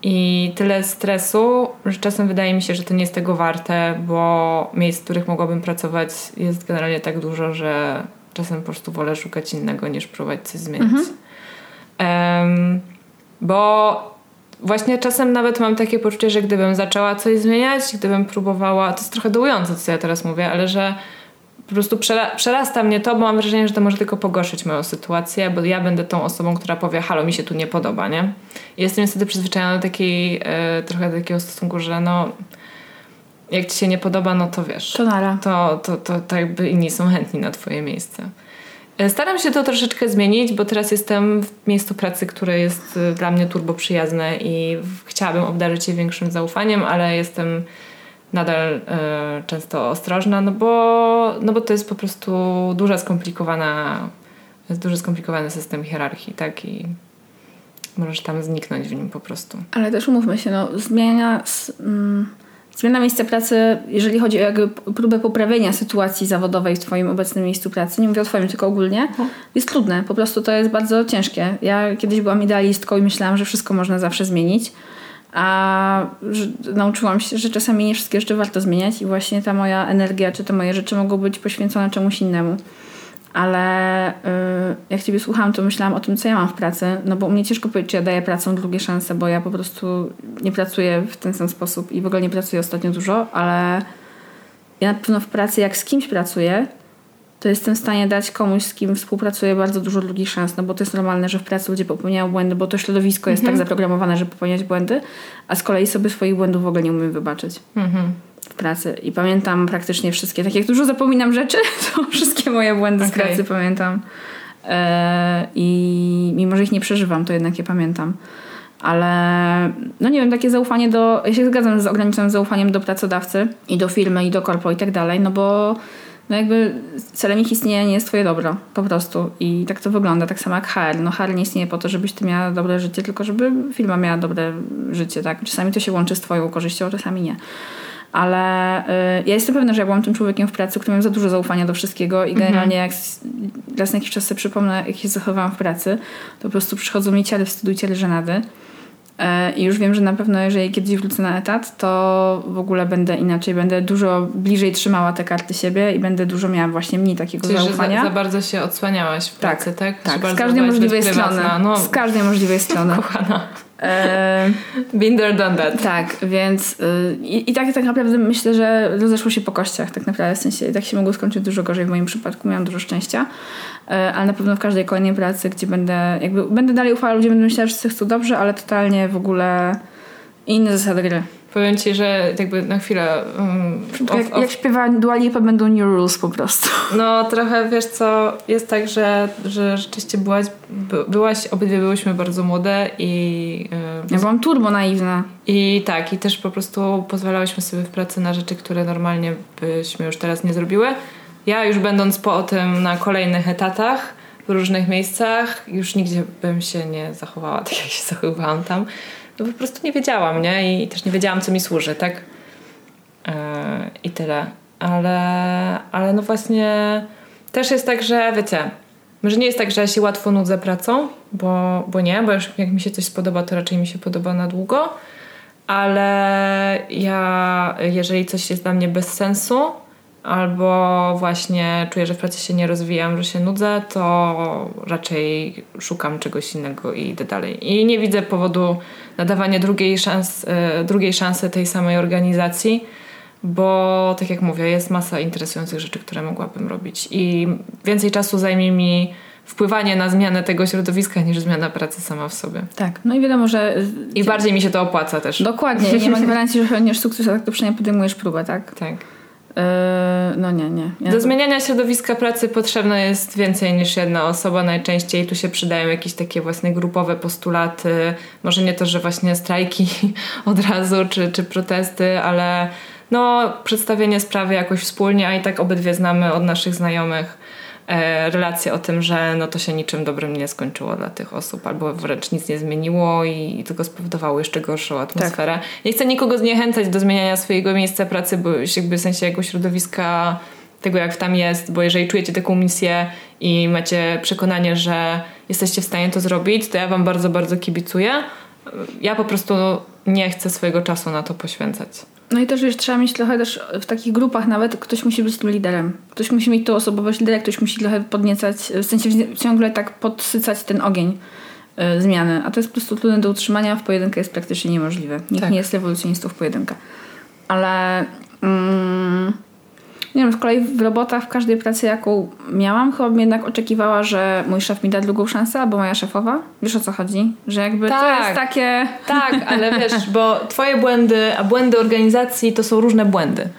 i tyle stresu, że czasem wydaje mi się, że to nie jest tego warte, bo miejsc, w których mogłabym pracować jest generalnie tak dużo, że czasem po prostu wolę szukać innego niż próbować coś zmienić. Mhm. Um, bo właśnie czasem nawet mam takie poczucie, że gdybym zaczęła coś zmieniać, gdybym próbowała, to jest trochę dołujące, co ja teraz mówię, ale że po prostu przera przerasta mnie to, bo mam wrażenie, że to może tylko pogorszyć moją sytuację, bo ja będę tą osobą, która powie, halo, mi się tu nie podoba, nie? Jestem niestety przyzwyczajona do takiej, e, trochę do takiego stosunku, że no jak ci się nie podoba, no to wiesz. To nara. To, to, to, to jakby inni są chętni na twoje miejsce. E, staram się to troszeczkę zmienić, bo teraz jestem w miejscu pracy, które jest e, dla mnie turbo przyjazne i chciałabym obdarzyć je większym zaufaniem, ale jestem nadal y, często ostrożna, no bo, no bo to jest po prostu duża skomplikowana, jest duży skomplikowany system hierarchii, tak? I możesz tam zniknąć w nim po prostu. Ale też umówmy się, no zmiana, mm, zmiana miejsca pracy, jeżeli chodzi o jakby próbę poprawienia sytuacji zawodowej w Twoim obecnym miejscu pracy, nie mówię o Twoim, tylko ogólnie, mhm. jest trudne. Po prostu to jest bardzo ciężkie. Ja kiedyś byłam idealistką i myślałam, że wszystko można zawsze zmienić a nauczyłam się, że czasami nie wszystkie rzeczy warto zmieniać i właśnie ta moja energia, czy te moje rzeczy mogą być poświęcone czemuś innemu. Ale y, jak Ciebie słuchałam, to myślałam o tym, co ja mam w pracy, no bo u mnie ciężko powiedzieć, czy ja daję pracą drugie szanse, bo ja po prostu nie pracuję w ten sam sposób i w ogóle nie pracuję ostatnio dużo, ale ja na pewno w pracy, jak z kimś pracuję, to jestem w stanie dać komuś, z kim współpracuję, bardzo dużo drugich szans, no bo to jest normalne, że w pracy ludzie popełniają błędy, bo to środowisko jest tak mhm. zaprogramowane, żeby popełniać błędy, a z kolei sobie swoich błędów w ogóle nie umiem wybaczyć. Mhm. W pracy. I pamiętam praktycznie wszystkie. Tak jak dużo zapominam rzeczy, (laughs) to wszystkie moje błędy okay. z pracy pamiętam. E, I mimo, że ich nie przeżywam, to jednak je pamiętam ale no nie wiem, takie zaufanie do. Ja się zgadzam z ograniczonym zaufaniem do pracodawcy i do firmy, i do korpo i tak dalej, no bo no jakby celem ich istnienia nie jest twoje dobro, po prostu. I tak to wygląda, tak samo jak HR. No HR nie istnieje po to, żebyś ty miała dobre życie, tylko żeby firma miała dobre życie, tak? Czasami to się łączy z twoją korzyścią, czasami nie. Ale y, ja jestem pewna, że ja byłam tym człowiekiem w pracy, który miał za dużo zaufania do wszystkiego i mhm. generalnie jak raz na jakiś czas sobie przypomnę, jak się zachowałam w pracy, to po prostu przychodzą mi ciele wstydu i ciele żenady. E, I już wiem, że na pewno jeżeli kiedyś wrócę na etat, to w ogóle będę inaczej, będę dużo bliżej trzymała te karty siebie i będę dużo miała właśnie mniej takiego Czyli, zaufania. Że za, za, bardzo się odsłaniasz w tak, pracy, tak? Tak, z każdej możliwej strony. No, z każdej możliwej strony. (laughs) Kochana. E, Been there, done that. Tak, więc y, i, tak, tak naprawdę myślę, że rozeszło się po kościach tak naprawdę, w sensie i tak się mogło skończyć dużo gorzej w moim przypadku, miałam dużo szczęścia, e, ale na pewno w każdej kolejnej pracy, gdzie będę, jakby będę dalej ufała ludziom, będę myślała, że wszyscy chcą dobrze, ale totalnie w ogóle inne zasady gry. Powiem ci, że jakby na chwilę... Um, off, jak, jak śpiewa Dua Lipa będą new rules po prostu. (laughs) No trochę wiesz co, jest tak, że, że rzeczywiście byłaś, by, byłaś, obydwie byłyśmy bardzo młode i... Yy, ja byłam turbo naiwna. I tak, i też po prostu pozwalałyśmy sobie w pracy na rzeczy, które normalnie byśmy już teraz nie zrobiły. Ja już będąc po tym na kolejnych etatach w różnych miejscach, już nigdzie bym się nie zachowała (laughs) tak, jak się zachowywałam tam no po prostu nie wiedziałam, nie? I też nie wiedziałam, co mi służy, tak? Yy, I tyle. Ale, ale no właśnie też jest tak, że wiecie, może nie jest tak, że ja się łatwo nudzę pracą, bo, bo nie, bo już jak mi się coś spodoba, to raczej mi się podoba na długo, ale ja, jeżeli coś jest dla mnie bez sensu, albo właśnie czuję, że w pracy się nie rozwijam, że się nudzę, to raczej szukam czegoś innego i idę dalej. I nie widzę powodu na dawanie drugiej, szans, e, drugiej szansy tej samej organizacji, bo tak jak mówię, jest masa interesujących rzeczy, które mogłabym robić i więcej czasu zajmie mi wpływanie na zmianę tego środowiska niż zmiana pracy sama w sobie. Tak, no i wiadomo, że... I bardziej mi się to opłaca też. Dokładnie, nie ma gwarancji, że osiągniesz sukces, a tak to przynajmniej podejmujesz próbę, tak? Tak. Yy, no nie, nie. Ja Do zmieniania środowiska pracy potrzebne jest więcej niż jedna osoba. Najczęściej tu się przydają jakieś takie właśnie grupowe postulaty. Może nie to, że właśnie strajki (laughs) od razu, czy, czy protesty, ale no przedstawienie sprawy jakoś wspólnie, a i tak obydwie znamy od naszych znajomych relacje o tym, że no to się niczym dobrym nie skończyło dla tych osób, albo wręcz nic nie zmieniło i, i tylko spowodowało jeszcze gorszą atmosferę. Tak. Nie chcę nikogo zniechęcać do zmieniania swojego miejsca pracy, bo jakby w sensie jego środowiska tego, jak tam jest, bo jeżeli czujecie taką misję i macie przekonanie, że jesteście w stanie to zrobić, to ja Wam bardzo, bardzo kibicuję. Ja po prostu nie chcę swojego czasu na to poświęcać. No i też już trzeba mieć trochę też w takich grupach nawet, ktoś musi być tym liderem. Ktoś musi mieć tą osobowość lidera, ktoś musi trochę podniecać, w sensie ciągle tak podsycać ten ogień y, zmiany. A to jest po prostu trudne do utrzymania, w pojedynkę jest praktycznie niemożliwe. Nikt tak. nie jest rewolucjonistą w pojedynkę. Ale... Mm, nie wiem, z kolei w robotach, w każdej pracy, jaką miałam, chyba bym jednak oczekiwała, że mój szef mi da drugą szansę, albo moja szefowa. Wiesz o co chodzi? Że jakby tak, to jest tak. takie... Tak, ale (laughs) wiesz, bo twoje błędy, a błędy organizacji to są różne błędy.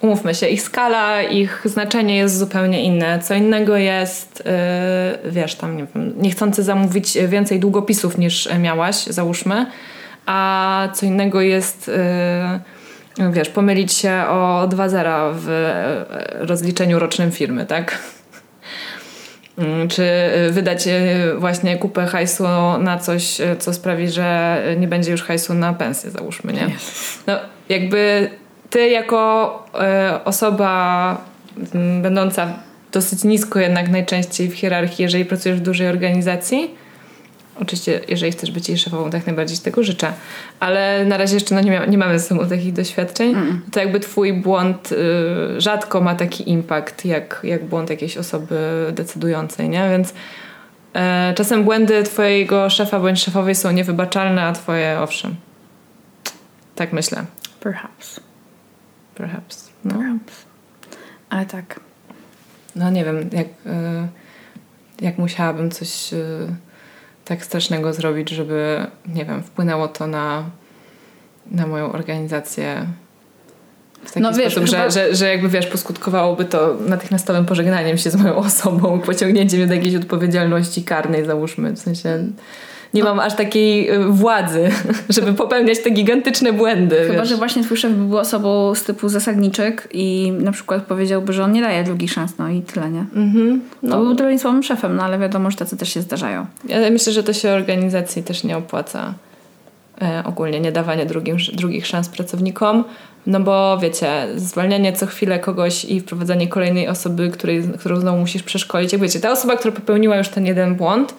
Umówmy się, ich skala, ich znaczenie jest zupełnie inne. Co innego jest, yy, wiesz, tam nie wiem, niechcący zamówić więcej długopisów niż miałaś, załóżmy, a co innego jest... Yy, wiesz, pomylić się o 2 zera w e, rozliczeniu rocznym firmy, tak? Mm, czy wydać e, właśnie kupę hajsu na coś, e, co sprawi, że nie będzie już hajsu na pensję, załóżmy, nie? No, jakby ty jako osoba mm, będąca dosyć nisko jednak najczęściej w hierarchii, jeżeli pracujesz w dużej organizacji, Oczywiście, jeżeli chcesz być jej szefową, tak najbardziej tego życzę. Ale na razie jeszcze no, nie, nie mamy ze sobą takich doświadczeń. Mm. To jakby twój błąd y, rzadko ma taki impact, jak, jak błąd jakiejś osoby decydującej, nie? Więc y, czasem błędy twojego szefa bądź szefowej są niewybaczalne, a twoje owszem. Tak myślę. Perhaps. Perhaps. No. Perhaps. Ale tak. No nie wiem, jak, y, jak musiałabym coś tak strasznego zrobić, żeby, nie wiem, wpłynęło to na, na moją organizację w taki no, wiesz, sposób, chyba... że, że, że jakby wiesz, poskutkowałoby to natychmiastowym pożegnaniem się z moją (laughs) osobą, pociągnięciem do jakiejś odpowiedzialności karnej, załóżmy. W sensie nie mam aż takiej y, władzy, (laughs) żeby popełniać te gigantyczne błędy. Chyba, wiesz. że właśnie twój szef by był osobą z typu zasadniczek i na przykład powiedziałby, że on nie daje drugich szans, no i tyle, nie? Mhm. No. To był trochę słabym szefem, no ale wiadomo, że tacy też się zdarzają. Ja myślę, że to się organizacji też nie opłaca. E, ogólnie nie dawanie drugim, drugich szans pracownikom, no bo wiecie, zwalnianie co chwilę kogoś i wprowadzanie kolejnej osoby, której, którą znowu musisz przeszkolić. Jak wiecie, ta osoba, która popełniła już ten jeden błąd,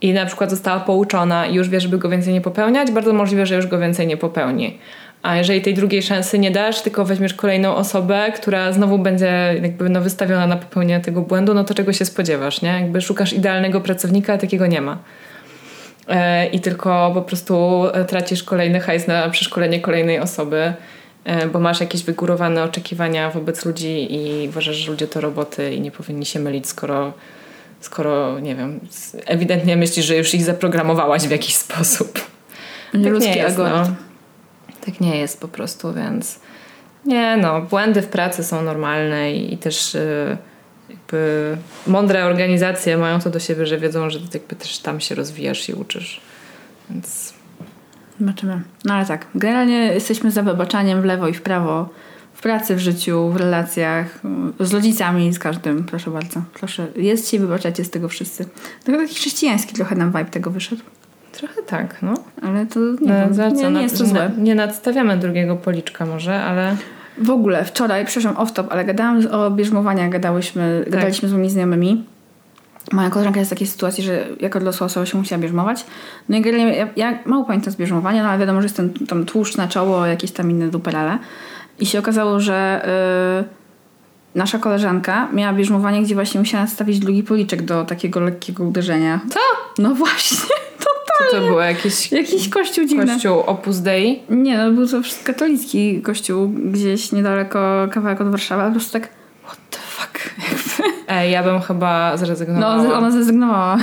i na przykład została pouczona i już wie, żeby go więcej nie popełniać, bardzo możliwe, że już go więcej nie popełni. A jeżeli tej drugiej szansy nie dasz, tylko weźmiesz kolejną osobę, która znowu będzie jakby no, wystawiona na popełnienie tego błędu, no to czego się spodziewasz, nie? Jakby szukasz idealnego pracownika, a takiego nie ma. E, I tylko po prostu e, tracisz kolejny hajs na przeszkolenie kolejnej osoby, e, bo masz jakieś wygórowane oczekiwania wobec ludzi i uważasz, że ludzie to roboty i nie powinni się mylić, skoro skoro, nie wiem, ewidentnie myślisz, że już ich zaprogramowałaś w jakiś sposób. Tak nie jest, no. Tak nie jest po prostu, więc nie no, błędy w pracy są normalne i, i też y, jakby mądre organizacje mają to do siebie, że wiedzą, że jakby też tam się rozwijasz i uczysz. Więc... Zobaczymy. No ale tak, generalnie jesteśmy za wybaczaniem w lewo i w prawo w pracy, w życiu, w relacjach, z rodzicami, z każdym, proszę bardzo. Proszę, jest ci, wybaczacie z tego wszyscy. Trochę taki chrześcijański trochę nam vibe tego wyszedł. Trochę tak, no. Ale to nie, no, wiem, nie, nie jest to złe. Nie nadstawiamy drugiego policzka może, ale... W ogóle, wczoraj, przepraszam, off-top, ale gadałam o bierzmowaniach, gadałyśmy, tak. gadaliśmy z moimi znajomymi. Moja koleżanka jest w takiej sytuacji, że jako dorosła osoba się musiała bierzmować. No i generalnie ja, ja mało pamiętam z bierzmowania, no ale wiadomo, że jest ten tam tłuszcz na czoło, jakieś tam inne duperele. I się okazało, że yy, nasza koleżanka miała bierzmowanie, gdzie właśnie musiała nastawić drugi policzek do takiego lekkiego uderzenia. Co? No właśnie, totalnie. (laughs) Co to było? Jakiś, jakiś kościół dziwny. Kościół Opus Dei? Nie, no był to katolicki kościół gdzieś niedaleko, kawałek od Warszawy, ale po prostu tak what the fuck. Ej, ja bym chyba zrezygnowała. No, ona zrezygnowała.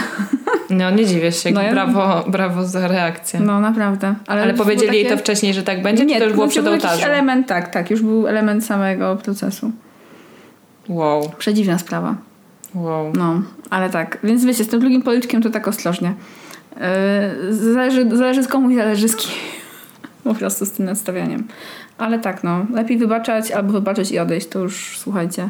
No, nie dziwię się. No, brawo, brawo za reakcję. No, naprawdę. Ale, Ale powiedzieli takie... jej to wcześniej, że tak będzie, nie, czy to już było przed ołtarzem? jakiś element, tak, tak. Już był element samego procesu. Wow. Przedziwna sprawa. Wow. No, ale tak. Więc wiecie, z tym drugim policzkiem to tak ostrożnie. Yy, zależy, zależy z komu i zależy z kim. (laughs) Po prostu z tym nastawieniem. Ale tak, no. Lepiej wybaczać albo wybaczyć i odejść. To już, słuchajcie.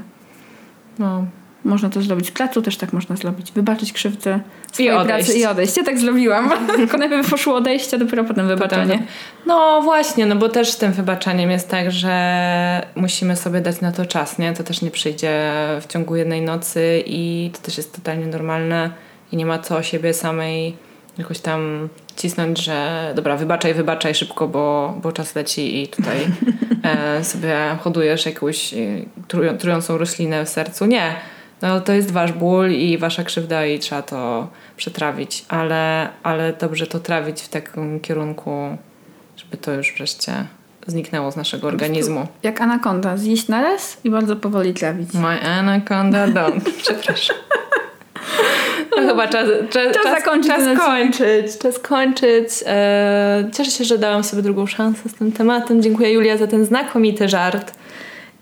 No. Można to zrobić. W placu też tak można zrobić. Wybaczyć krzywdę swojej I odejść. pracy i odejść. Ja tak zrobiłam. (laughs) Tylko najpierw poszło odejście, dopiero potem wybaczenie. Potem- No właśnie, no bo też z tym wybaczaniem jest tak, że musimy sobie dać na to czas, nie? To też nie przyjdzie w ciągu jednej nocy i to też jest totalnie normalne i nie ma co o siebie samej jakoś tam cisnąć, że dobra, wybaczaj, wybaczaj szybko, bo, bo czas leci i tutaj (laughs) e, sobie hodujesz jakąś e, trują, trującą roślinę w sercu. Nie. No to jest wasz ból i wasza krzywda i trzeba to przetrawić, ale, ale dobrze to trawić w takim kierunku, żeby to już wreszcie zniknęło z naszego organizmu. Jak anakonda. Zjeść naraz i bardzo powoli trawić. My anaconda don't. (laughs) Przepraszam. No chyba czas, czas, Czas zakończyć czas odcinek. kończyć. Czas kończyć. E, cieszę się, że dałam sobie drugą szansę z tym tematem. Dziękuję Julia za ten znakomity żart.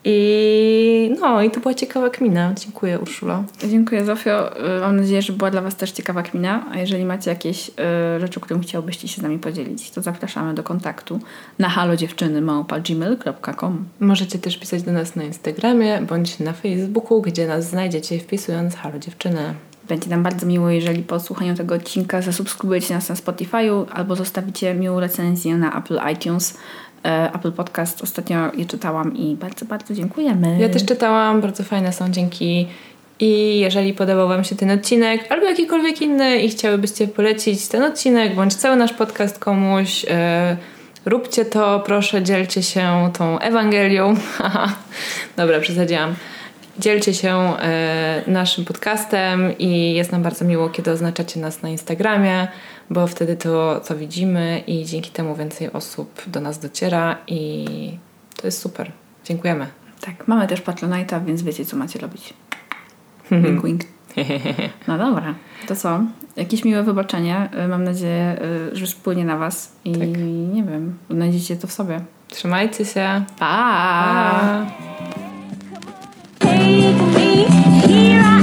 I no, i to była ciekawa kmina. Dziękuję Urszulo. Dziękuję Zofio. Y, Mam nadzieję, że była dla Was też ciekawa kmina. A jeżeli macie jakieś y, rzeczy, którym chciałbyście się z nami podzielić, to zapraszamy do kontaktu na halodziewczyny.gmail.com Możecie też pisać do nas na Instagramie bądź na Facebooku, gdzie nas znajdziecie wpisując Halo Dziewczyny. Będzie nam bardzo miło, jeżeli po słuchaniu tego odcinka zasubskrybujecie nas na Spotify'u albo zostawicie miłą recenzję na Apple iTunes, Apple Podcast. Ostatnio je czytałam i bardzo, bardzo dziękujemy. Ja też czytałam, bardzo fajne są, dzięki. I jeżeli podobał Wam się ten odcinek, albo jakikolwiek inny i chciałybyście polecić ten odcinek, bądź cały nasz podcast komuś, e, róbcie to, proszę, dzielcie się tą Ewangelią. (laughs) Dobra, przesadziłam. Dzielcie się e, naszym podcastem i jest nam bardzo miło, kiedy oznaczacie nas na Instagramie, bo wtedy to, to widzimy i dzięki temu więcej osób do nas dociera i to jest super. Dziękujemy. Tak, mamy też Patronite'a, więc wiecie, co macie robić. (laughs) wink, wink. No dobra, to co? Jakieś miłe wybaczenie. Y, Mam nadzieję, y, że spłynie na Was i Tak. nie wiem, znajdziecie to w sobie. Trzymajcie się. Pa! Pa! Take me here